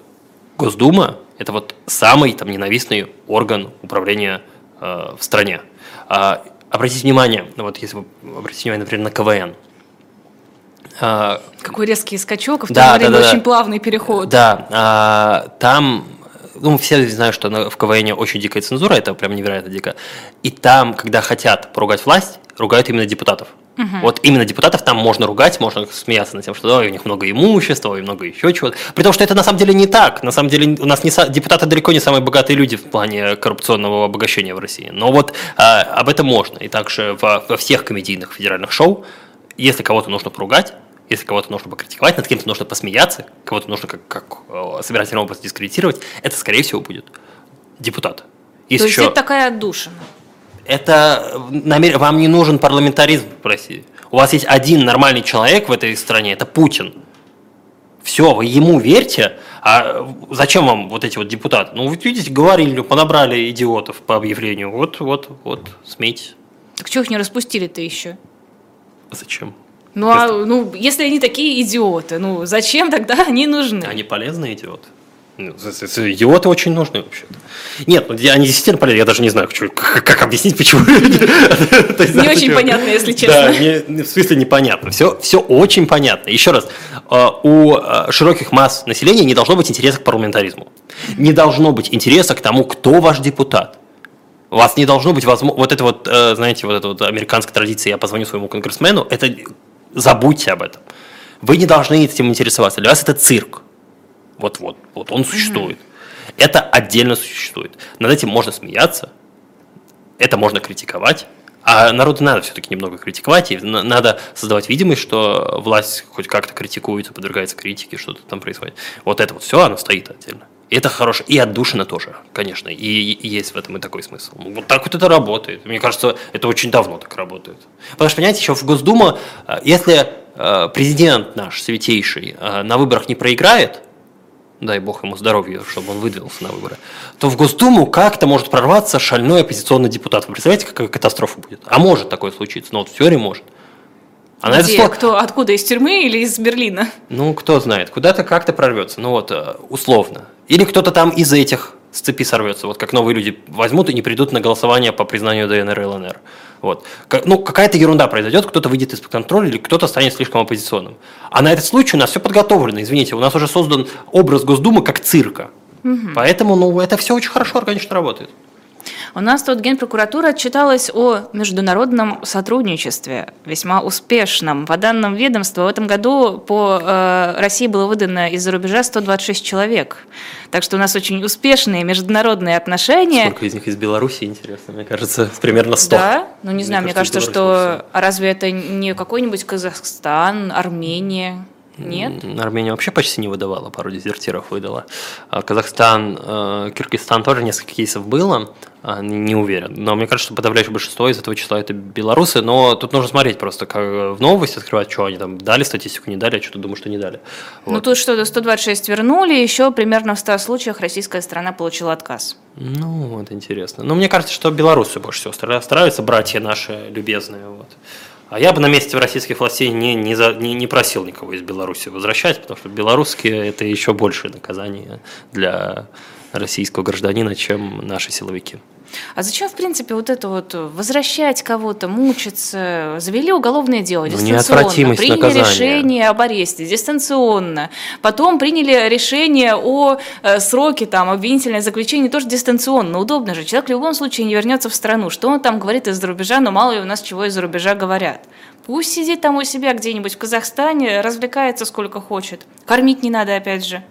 Госдума – это вот самый там ненавистный орган управления а, в стране. А, обратите внимание, ну вот если вы обратите внимание, например, на КВН. А,
Какой резкий скачок, и в то
Да,
же время
да, да,
очень
да.
плавный переход.
Да, а, там, ну, все знают, что в КВН очень дикая цензура, это прям невероятно дико. И там, когда хотят поругать власть, ругают именно депутатов. Вот именно депутатов там можно ругать, можно смеяться над тем, что ой, у них много имущества, ой, много еще чего-то. При том, что это на самом деле не так. На самом деле у нас не са- депутаты далеко не самые богатые люди в плане коррупционного обогащения в России. Но вот а, об этом можно. И также во, во всех комедийных федеральных шоу, если кого-то нужно поругать, если кого-то нужно покритиковать, над кем-то нужно посмеяться, кого-то нужно как, как собирательный образ дискредитировать, это, скорее всего, будет депутат. Есть
То есть
еще...
это такая отдушина.
Это намер... вам не нужен парламентаризм в России. У вас есть один нормальный человек в этой стране, это Путин. Все, вы ему верьте, а зачем вам вот эти вот депутаты? Ну, вы видите, говорили, понабрали идиотов по объявлению. Вот, вот, вот, смейтесь.
Так чего их не распустили-то еще?
Зачем?
Ну, а, ну, если они такие идиоты, ну, зачем тогда они нужны?
Они полезные идиоты. Ну, идиоты очень нужны вообще-то. Нет, ну, они действительно полезны. Я даже не знаю, как, как объяснить, почему.
Не очень понятно, если честно.
Да, в смысле непонятно. Все, все очень понятно. Еще раз, а, у а, широких масс населения не должно быть интереса к парламентаризму. Не должно быть интереса к тому, кто ваш депутат. У вас не должно быть возможно... Вот это вот, э, знаете, вот эта вот американская традиция «я позвоню своему конгрессмену», это забудьте об этом. Вы не должны этим интересоваться. Для вас это цирк. Вот-вот, вот он существует. Mm-hmm. Это отдельно существует. Над этим можно смеяться, это можно критиковать, а народу надо все-таки немного критиковать, и надо создавать видимость, что власть хоть как-то критикуется, подвергается критике, что-то там происходит. Вот это вот все, оно стоит отдельно. И это хорошо. И отдушина тоже, конечно. И, и есть в этом и такой смысл. Вот так вот это работает. Мне кажется, это очень давно так работает. Потому что, понимаете, еще в Госдуму, э, если э, президент наш святейший э, на выборах не проиграет, дай бог ему здоровья, чтобы он выдвинулся на выборы, то в Госдуму как-то может прорваться шальной оппозиционный депутат. Вы представляете, какая катастрофа будет? А может такое случиться, но вот в теории может.
Она Где? Это... Кто? Откуда? Из тюрьмы или из Берлина?
Ну, кто знает. Куда-то как-то прорвется. Ну вот, э, условно. Или кто-то там из этих с цепи сорвется. Вот как новые люди возьмут и не придут на голосование по признанию ДНР и ЛНР. Вот. Ну, какая-то ерунда произойдет, кто-то выйдет из-под контроля или кто-то станет слишком оппозиционным. А на этот случай у нас все подготовлено. Извините, у нас уже создан образ Госдумы как цирка. Угу. Поэтому, ну, это все очень хорошо, конечно, работает.
У нас тут Генпрокуратура отчиталась о международном сотрудничестве, весьма успешном. По данным ведомства, в этом году по э, России было выдано из-за рубежа 126 человек. Так что у нас очень успешные международные отношения.
Сколько из них из Беларуси, интересно, мне кажется, примерно 100.
Да, ну не знаю, мне, кажется, кажется что... А разве это не какой-нибудь Казахстан, Армения? Нет?
Армения вообще почти не выдавала, пару дезертиров выдала. А Казахстан, э, Киргизстан тоже несколько кейсов было, а, не уверен. Но мне кажется, что подавляющее большинство из этого числа это белорусы. Но тут нужно смотреть просто, как в новости открывать, что они там дали статистику, не дали, а что-то думаю, что не дали.
Ну, вот. Ну тут что-то 126 вернули, еще примерно в 100 случаях российская страна получила отказ.
Ну, вот интересно. Но мне кажется, что белорусы больше всего стараются, братья наши любезные. Вот. А я бы на месте российских властей не, не, за, не, не просил никого из Беларуси возвращать, потому что белорусские – это еще большее наказание для российского гражданина, чем наши силовики.
А зачем, в принципе, вот это вот возвращать кого-то, мучиться? Завели уголовное дело ну, дистанционно, приняли наказания. решение об аресте дистанционно, потом приняли решение о э, сроке там обвинительное заключение тоже дистанционно. Удобно же. Человек в любом случае не вернется в страну. Что он там говорит из-за рубежа, но мало ли у нас чего из-за рубежа говорят. Пусть сидит там у себя где-нибудь в Казахстане, развлекается сколько хочет. Кормить не надо, опять же.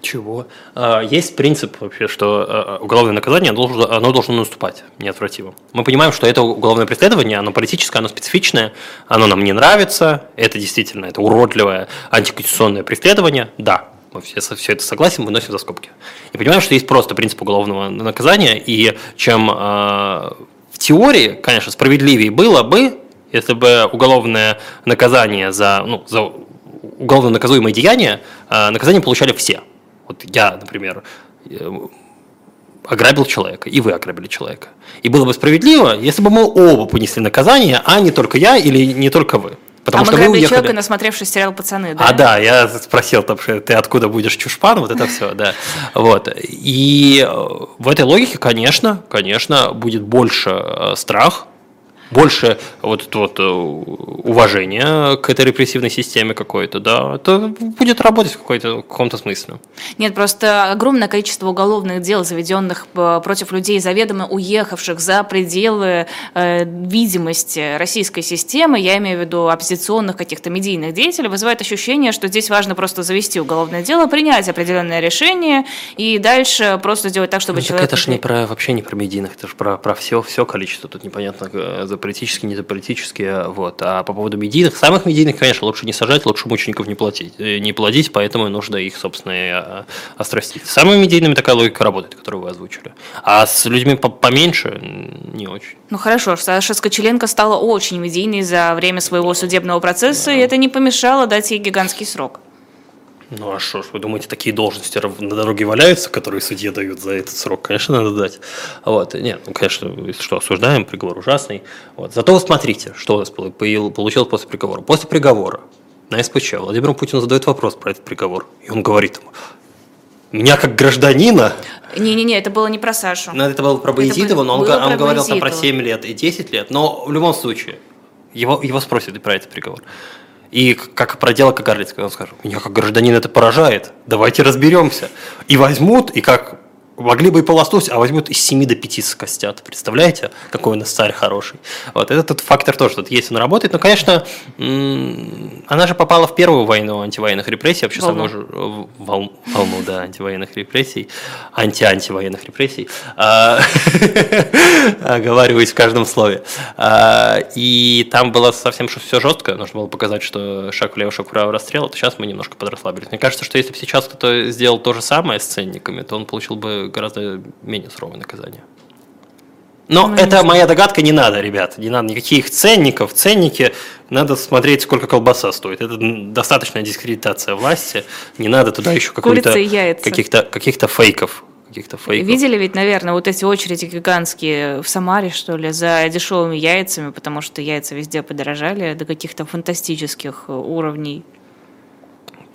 Чего? А, есть принцип вообще, что а, уголовное наказание оно должно, наступать неотвратимо. Мы понимаем, что это уголовное преследование, оно политическое, оно специфичное, оно нам не нравится, это действительно это уродливое антиконституционное преследование, да, мы все, все это согласен, мы носим за скобки. И понимаем, что есть просто принцип уголовного наказания, и чем э, в теории, конечно, справедливее было бы, если бы уголовное наказание за, ну, за уголовно наказуемые деяния, э, наказание получали все. Вот я, например, э, ограбил человека, и вы ограбили человека. И было бы справедливо, если бы мы оба понесли наказание, а не только я или не только вы.
Потому а что мы вы уехали... человека, насмотревшись сериал «Пацаны», да?
А, да, я спросил, там, ты откуда будешь чушпан, вот это все, да. Вот. И э, в этой логике, конечно, конечно, будет больше э, страх, больше вот, вот э, уважения к этой репрессивной системе какой-то, да, это будет работать в, какой-то, в каком-то смысле.
Нет, просто огромное количество уголовных дел, заведенных э, против людей, заведомо уехавших за пределы э, видимости российской системы, я имею в виду оппозиционных каких-то медийных деятелей, вызывает ощущение, что здесь важно просто завести уголовное дело, принять определенное решение и дальше просто сделать так, чтобы ну, человек...
это же не про, вообще не про медийных, это же про, про все, все количество, тут непонятно э, за политические, не за политические. Вот. А по поводу медийных, самых медийных, конечно, лучше не сажать, лучше мучеников не платить, э, не плодить, поэтому нужно их, собственно, и а, острастить. С самыми медийными такая логика работает, которую вы озвучили. А с людьми поменьше не очень.
Ну хорошо, Саша Скочеленко стала очень медийной за время своего судебного процесса, да. и это не помешало дать ей гигантский срок.
Ну а что ж, вы думаете, такие должности на дороге валяются, которые судье дают за этот срок? Конечно, надо дать. Вот. Нет, ну, конечно, если что, осуждаем, приговор ужасный. Вот. Зато смотрите, что у нас получилось после приговора. После приговора на СПЧ Владимир Путин задает вопрос про этот приговор. И он говорит ему, Меня как гражданина,
Не-не-не, это было не про Сашу.
ну, это было про
Это
Боязидова, но он, он
про
говорил там про
Боязидова.
7 лет и 10 лет, но в любом случае, его, его спросят и про этот приговор. И как про дело Кагарлицкого, он скажет, меня как гражданин это поражает, давайте разберемся. И возьмут, и как могли бы и полоснуть, а возьмут из 7 до 5 скостят. Представляете, какой у нас царь хороший. Вот этот тут фактор тоже тут есть, он работает. Но, конечно, она же попала в первую войну антивоенных репрессий, вообще
Волну.
самую же э, вол- волну, да, антивоенных репрессий, анти-антивоенных репрессий. А, Оговариваюсь в каждом слове. А, И там было совсем все жестко, нужно было показать, что шаг влево, шаг вправо расстрел, то сейчас мы немножко подрасслабились. Мне кажется, что если бы сейчас кто-то сделал то же самое с ценниками, то он получил бы гораздо менее суровое наказание. Но
Ну,
это моя догадка, не надо, ребят, не надо никаких ценников. Ценники, надо смотреть, сколько колбаса стоит. Это достаточная дискредитация власти. Не надо туда еще каких-то каких-то фейков. Каких-то фейков.
Видели ведь, наверное, вот эти очереди гигантские в Самаре, что ли, за дешевыми яйцами, потому что яйца везде подорожали до каких-то фантастических уровней.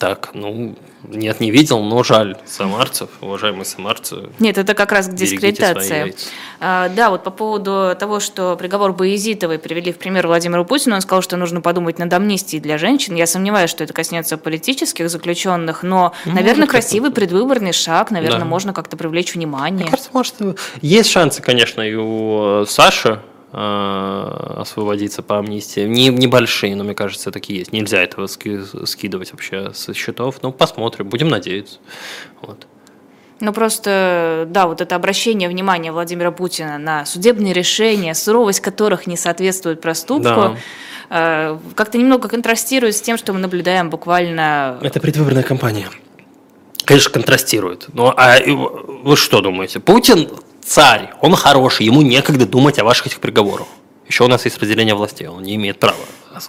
Так, ну, нет, не видел, но жаль самарцев, уважаемые самарцы.
Нет, это как раз к дискредитации. А, да, вот по поводу того, что приговор Боязитовой привели в пример Владимиру Путину, он сказал, что нужно подумать над амнистией для женщин. Я сомневаюсь, что это коснется политических заключенных, но,
Ну,
наверное, красивый
как-то.
предвыборный шаг, наверное,
Да.
можно как-то привлечь внимание.
Мне кажется, может, есть шансы, конечно, и у Саши освободиться по амнистии. Не, небольшие, но мне кажется, такие есть. Нельзя этого ски- скидывать вообще со счетов. Ну, посмотрим, будем надеяться. Вот.
Ну просто, да, вот это обращение внимания Владимира Путина на судебные решения, суровость которых не соответствует проступку, э, как-то немного контрастирует с тем, что мы наблюдаем буквально...
Это предвыборная кампания. Конечно, контрастирует. Ну, а вы что думаете? Путин царь, он хороший, ему некогда думать о ваших этих приговорах. Еще у нас есть разделение властей, он не имеет права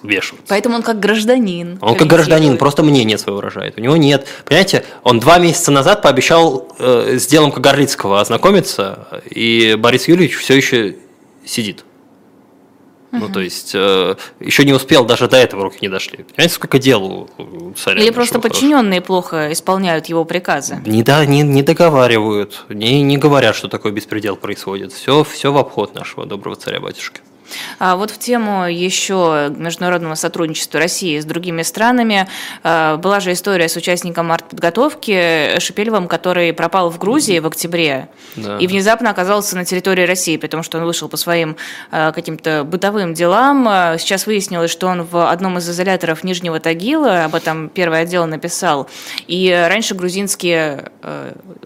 вешаться.
Поэтому он как гражданин.
Он как гражданин просто мнение свое выражает. У него нет. Понимаете, он два месяца назад пообещал э, с делом Кагарлицкого ознакомиться, и Борис Юрьевич все еще сидит. Ну, то есть, э, еще не успел, даже до этого руки не дошли. Понимаете, сколько дел у, царя
Или просто
хорошего?
подчиненные плохо исполняют его приказы.
Не, да, не, не договаривают, не, не говорят, что такой беспредел происходит. Все, все в обход нашего доброго царя-батюшки.
А вот в тему еще международного сотрудничества России с другими странами э, была же история с участником артподготовки Шепелевым, который пропал в Грузии в октябре
Да.
и внезапно оказался на территории России, потому что он вышел по своим э, каким-то бытовым делам. Э, Сейчас выяснилось, что он в одном из изоляторов Нижнего Тагила, об этом первый отдел написал. И раньше грузинские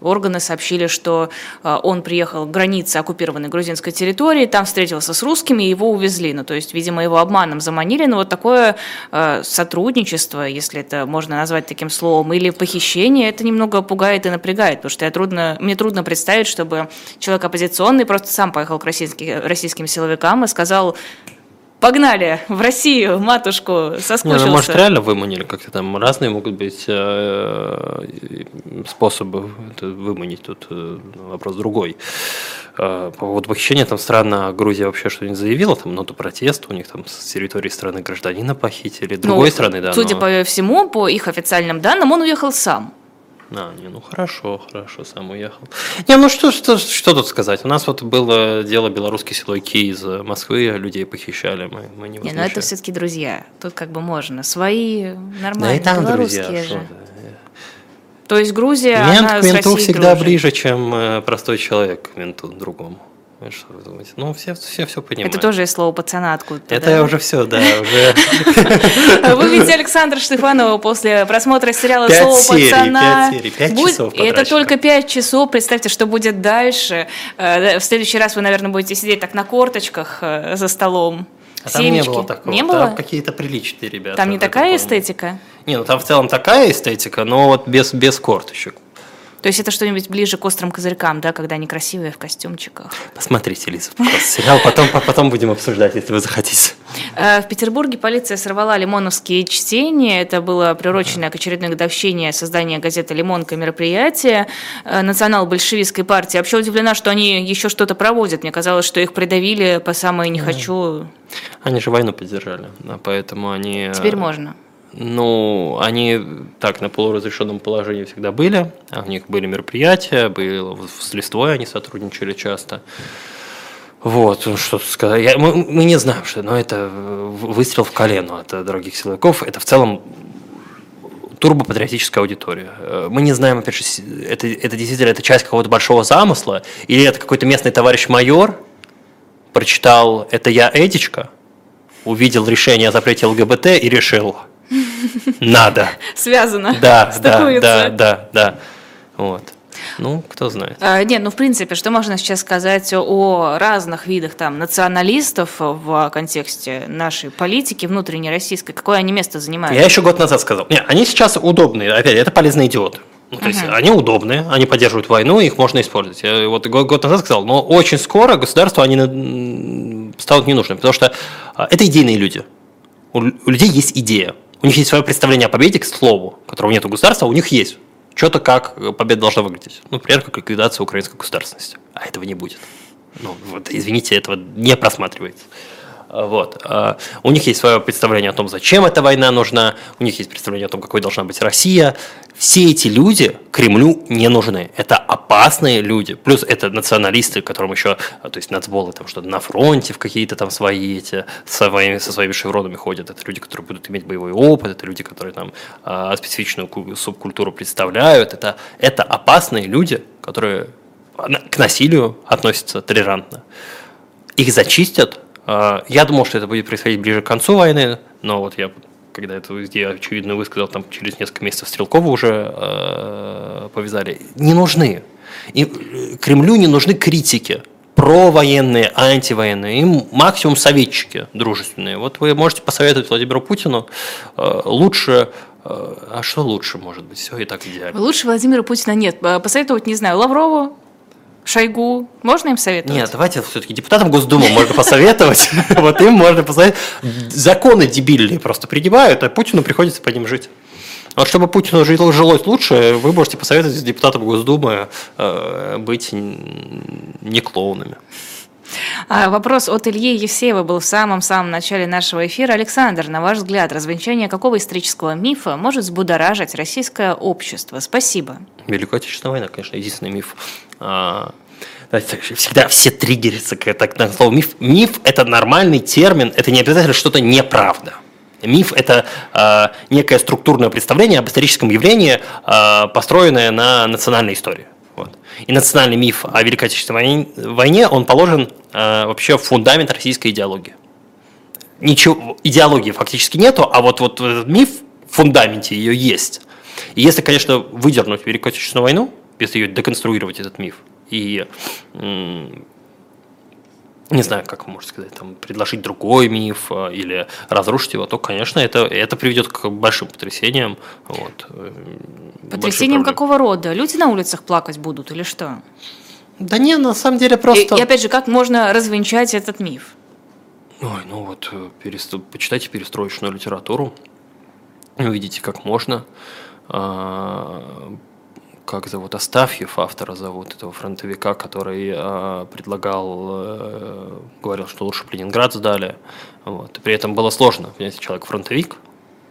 органы сообщили, что он приехал к границе оккупированной грузинской территории, там встретился с русскими, его увезли. Ну, то есть, видимо, его обманом заманили, но вот такое э, сотрудничество, если это можно назвать таким словом, или похищение, это немного пугает и напрягает, потому что я трудно, мне трудно представить, чтобы человек оппозиционный просто сам поехал к российским, российским силовикам и сказал, погнали в Россию, матушку,
Не,
соскучился.
ну, может, реально выманили как-то там разные могут быть э, способы это выманить. Тут э, вопрос другой. Э, По поводу похищения, там странно, Грузия вообще что-нибудь заявила, там ноту протеста, у них там с территории страны гражданина похитили,
Ну,
другой страны, да.
Судя
но-
по всему, по их официальным данным, он уехал сам.
А, не, ну хорошо, хорошо, сам уехал. Не, ну что, что, что тут сказать? У нас вот было дело белорусские силовики из Москвы, людей похищали, мы, мы не
Не, ну это все-таки друзья. Тут как бы можно. Свои
Да
нормальные,
и там
белорусские
друзья,
же. То есть Грузия,
Мент
она
к менту всегда
дружит.
ближе, чем э, простой человек к менту другому. Что вы думаете? Ну, все, все, все понимают.
Это тоже из слова пацана откуда-то.
Это
да?
уже все, да, уже
Вы видите Александра Штефанова после просмотра сериала
Пять
«Слово
серий,
пацана».
пять серий, пять
Будет-
часов
И это только пять часов. Представьте, что будет дальше. Э, В следующий раз вы, наверное, будете сидеть так на корточках э, за столом.
А там не было такого.
Не
Там
было?
какие-то приличные ребята.
Там не такая эстетика?
Не, ну там в целом такая эстетика, но вот без, без корточек.
То есть это что-нибудь ближе к острым козырькам, да, когда они красивые в костюмчиках.
Посмотрите, Лиза, пожалуйста, сериал, потом, потом будем обсуждать, если вы захотите.
Э, В Петербурге полиция сорвала лимоновские чтения. Это было приурочено к очередной годовщине создания газеты «Лимонка» мероприятие э, национал-большевистской партии. Вообще удивлена, что они еще что-то проводят. Мне казалось, что их придавили по самое «не хочу».
Они же войну поддержали, да, поэтому они... э,
Теперь можно.
Ну, они так на полуразрешенном положении всегда были. У них были мероприятия, было, с листвой они сотрудничали часто. Вот, ну, что сказать. Я, мы, мы не знаем, что, но это выстрел в колено от других силовиков. Это в целом турбопатриотическая аудитория. Э, мы не знаем, опять же, это, это действительно это часть какого-то большого замысла, или это какой-то местный товарищ майор прочитал «Это я, Эдичка», увидел решение о запрете ЛГБТ и решил «Надо».
Связано.
Да, да, да, да, да. Вот. Ну, кто знает.
А, нет, ну, в принципе, что можно сейчас сказать о разных видах там националистов в контексте нашей политики внутренней российской? Какое они место занимают?
Я еще год назад сказал. Нет, они сейчас удобные. Опять, это полезные идиоты. Ну, то uh-huh. есть они удобные, они поддерживают войну, их можно использовать. Я вот год, год назад сказал, но очень скоро государству они станут ненужными, потому что а, это идейные люди. У, у людей есть идея. У них есть свое представление о победе, к слову, которого нет у государства, а у них есть что-то, как победа должна выглядеть. Ну, например, как ликвидация украинской государственности. А этого не будет. Ну, вот, извините, этого не просматривается. А, вот. А, у них есть свое представление о том, зачем эта война нужна, у них есть представление о том, какой должна быть Россия. Все эти люди Кремлю не нужны. Это опасные люди. Плюс это националисты, которым еще, а, то есть нацболы, там что-то на фронте в какие-то там свои эти, своими, со своими шевронами ходят. Это люди, которые будут иметь боевой опыт, это люди, которые там специфичную субкультуру представляют. Это, это опасные люди, которые к насилию относятся толерантно. Их зачистят, а, я думал, что это будет происходить ближе к концу войны, но вот я, когда эту идею очевидно высказал, там через несколько месяцев Стрелкова уже э, повязали. Не нужны. И э, Кремлю не нужны критики провоенные, антивоенные, им максимум советчики дружественные. Вот вы можете посоветовать Владимиру Путину э, лучше э, а что лучше может быть? Все и так идеально.
Лучше Владимира Путина нет. Посоветовать, не знаю, Лаврову, Шойгу, можно им советовать?
Нет, давайте все-таки депутатам Госдумы можно посоветовать. Вот им можно посоветовать. Законы дебильные просто принимают, а Путину приходится по ним жить. Вот чтобы Путину жилось лучше, вы можете посоветовать депутатам Госдумы э, быть не клоунами.
А, вопрос от Ильи Евсеева был в самом-самом начале нашего эфира. Александр, на ваш взгляд, развенчание какого исторического мифа может взбудоражить российское общество? Спасибо.
Великая Отечественная война, конечно, единственный миф. А, всегда все триггерятся к, так, на слово миф. Миф – это нормальный термин, это не обязательно что-то неправда. Миф – это э, некое структурное представление об историческом явлении, э, построенное на национальной истории. Вот. И национальный миф о Великой Отечественной войне, он положен э, вообще в фундамент российской идеологии. Ничего, идеологии фактически нету, а вот, вот этот миф в фундаменте ее есть. И если, конечно, выдернуть Великую Отечественную войну, если ее деконструировать, этот миф, и не знаю, как можно сказать, там, предложить другой миф а, или разрушить его, то, конечно, это, это приведет к большим потрясениям. Вот, э,
потрясениям какого рода? Люди на улицах плакать будут или что?
Да не, на самом деле просто...
И, и опять же, как можно развенчать этот миф?
Ой, ну вот, э, перест... почитайте перестроечную литературу, увидите, как можно а, как зовут, Астафьев, автора зовут, этого фронтовика, который э, предлагал, э, говорил, что лучше бы Ленинград сдали. Вот. И при этом было сложно, понимаете, человек фронтовик,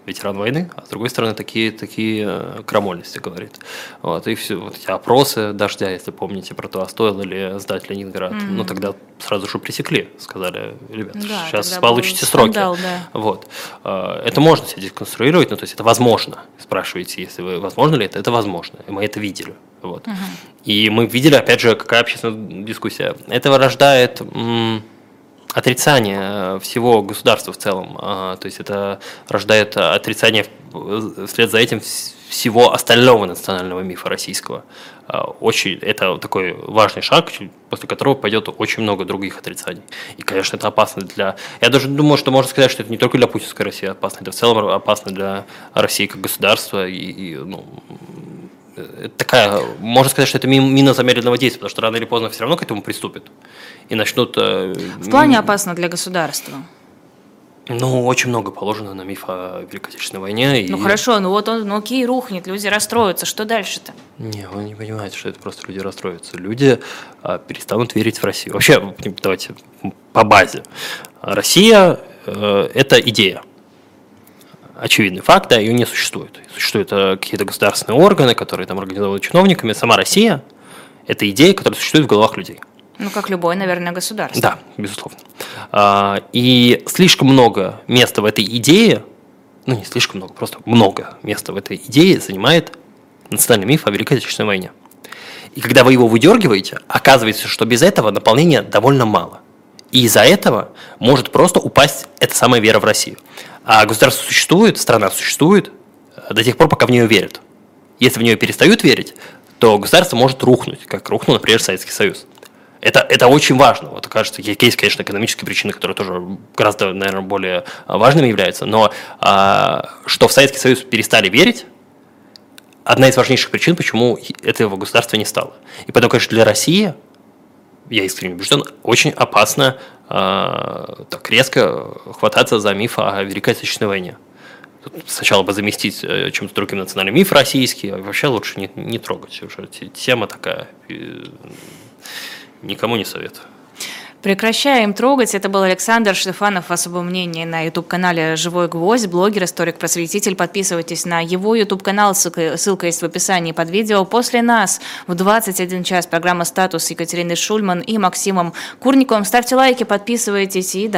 ветеран войны, а с другой стороны такие, такие э, крамольности говорит. Вот, и все, вот эти опросы «Дождя», если помните про то, а стоило ли сдать Ленинград, mm-hmm. ну тогда сразу же пресекли, сказали, ребят, да, сейчас получите сроки. Скандал, да. Вот. А, это можно себе деконструировать, ну то есть это возможно. Спрашиваете, если вы, возможно ли это, это возможно, и мы это видели. Вот. Угу. И мы видели, опять же, какая общественная дискуссия. Это рождает м- отрицание э, всего государства в целом. А, то есть это рождает отрицание вслед за этим всего остального национального мифа российского. А, очень, это такой важный шаг, после которого пойдет очень много других отрицаний. И, конечно, это опасно для... Я даже думаю, что можно сказать, что это не только для путинской России опасно, это в целом опасно для России как государства. И, и ну, такая, можно сказать, что это мина замедленного действия, потому что рано или поздно все равно к этому приступят и начнут... Э,
в плане опасно для государства?
Ну, очень много положено на миф о Великой Отечественной войне.
Ну и... хорошо, ну вот он, ну окей, рухнет, люди расстроятся, что дальше-то?
Не, вы не понимаете, что это просто люди расстроятся. Люди а, перестанут верить в Россию. Вообще, давайте по базе. Россия э, – это идея. Очевидный факт, да, ее не существует. Существуют э, какие-то государственные органы, которые там организованы чиновниками. Сама Россия – это идея, которая существует в головах людей.
Ну, как любое, наверное, государство.
Да, безусловно. А, и слишком много места в этой идее, ну, не слишком много, просто много места в этой идее занимает национальный миф о Великой Отечественной войне. И когда вы его выдергиваете, оказывается, что без этого наполнения довольно мало. И из-за этого может просто упасть эта самая вера в Россию. А государство существует, страна существует до тех пор, пока в нее верят. Если в нее перестают верить, то государство может рухнуть, как рухнул, например, Советский Союз. Это, это очень важно. Вот кажется, есть, конечно, экономические причины, которые тоже гораздо, наверное, более важными являются. Но а, что в Советский Союз перестали верить, одна из важнейших причин, почему этого государства не стало. И поэтому, конечно, для России, я искренне убежден, очень опасно а, так резко хвататься за миф о Великой Отечественной войне. Сначала бы заместить э, чем-то другим национальным миф российский, а вообще лучше не, не трогать. Уже тема такая никому не советую.
Прекращаем трогать. Это был Александр Штефанов. Особое мнение на YouTube-канале «Живой гвоздь», блогер, историк-просветитель. Подписывайтесь на его YouTube-канал, ссылка, ссылка есть в описании под видео. После нас в 21 час программа «Статус» Екатерины Шульман и Максимом Курниковым. Ставьте лайки, подписывайтесь и до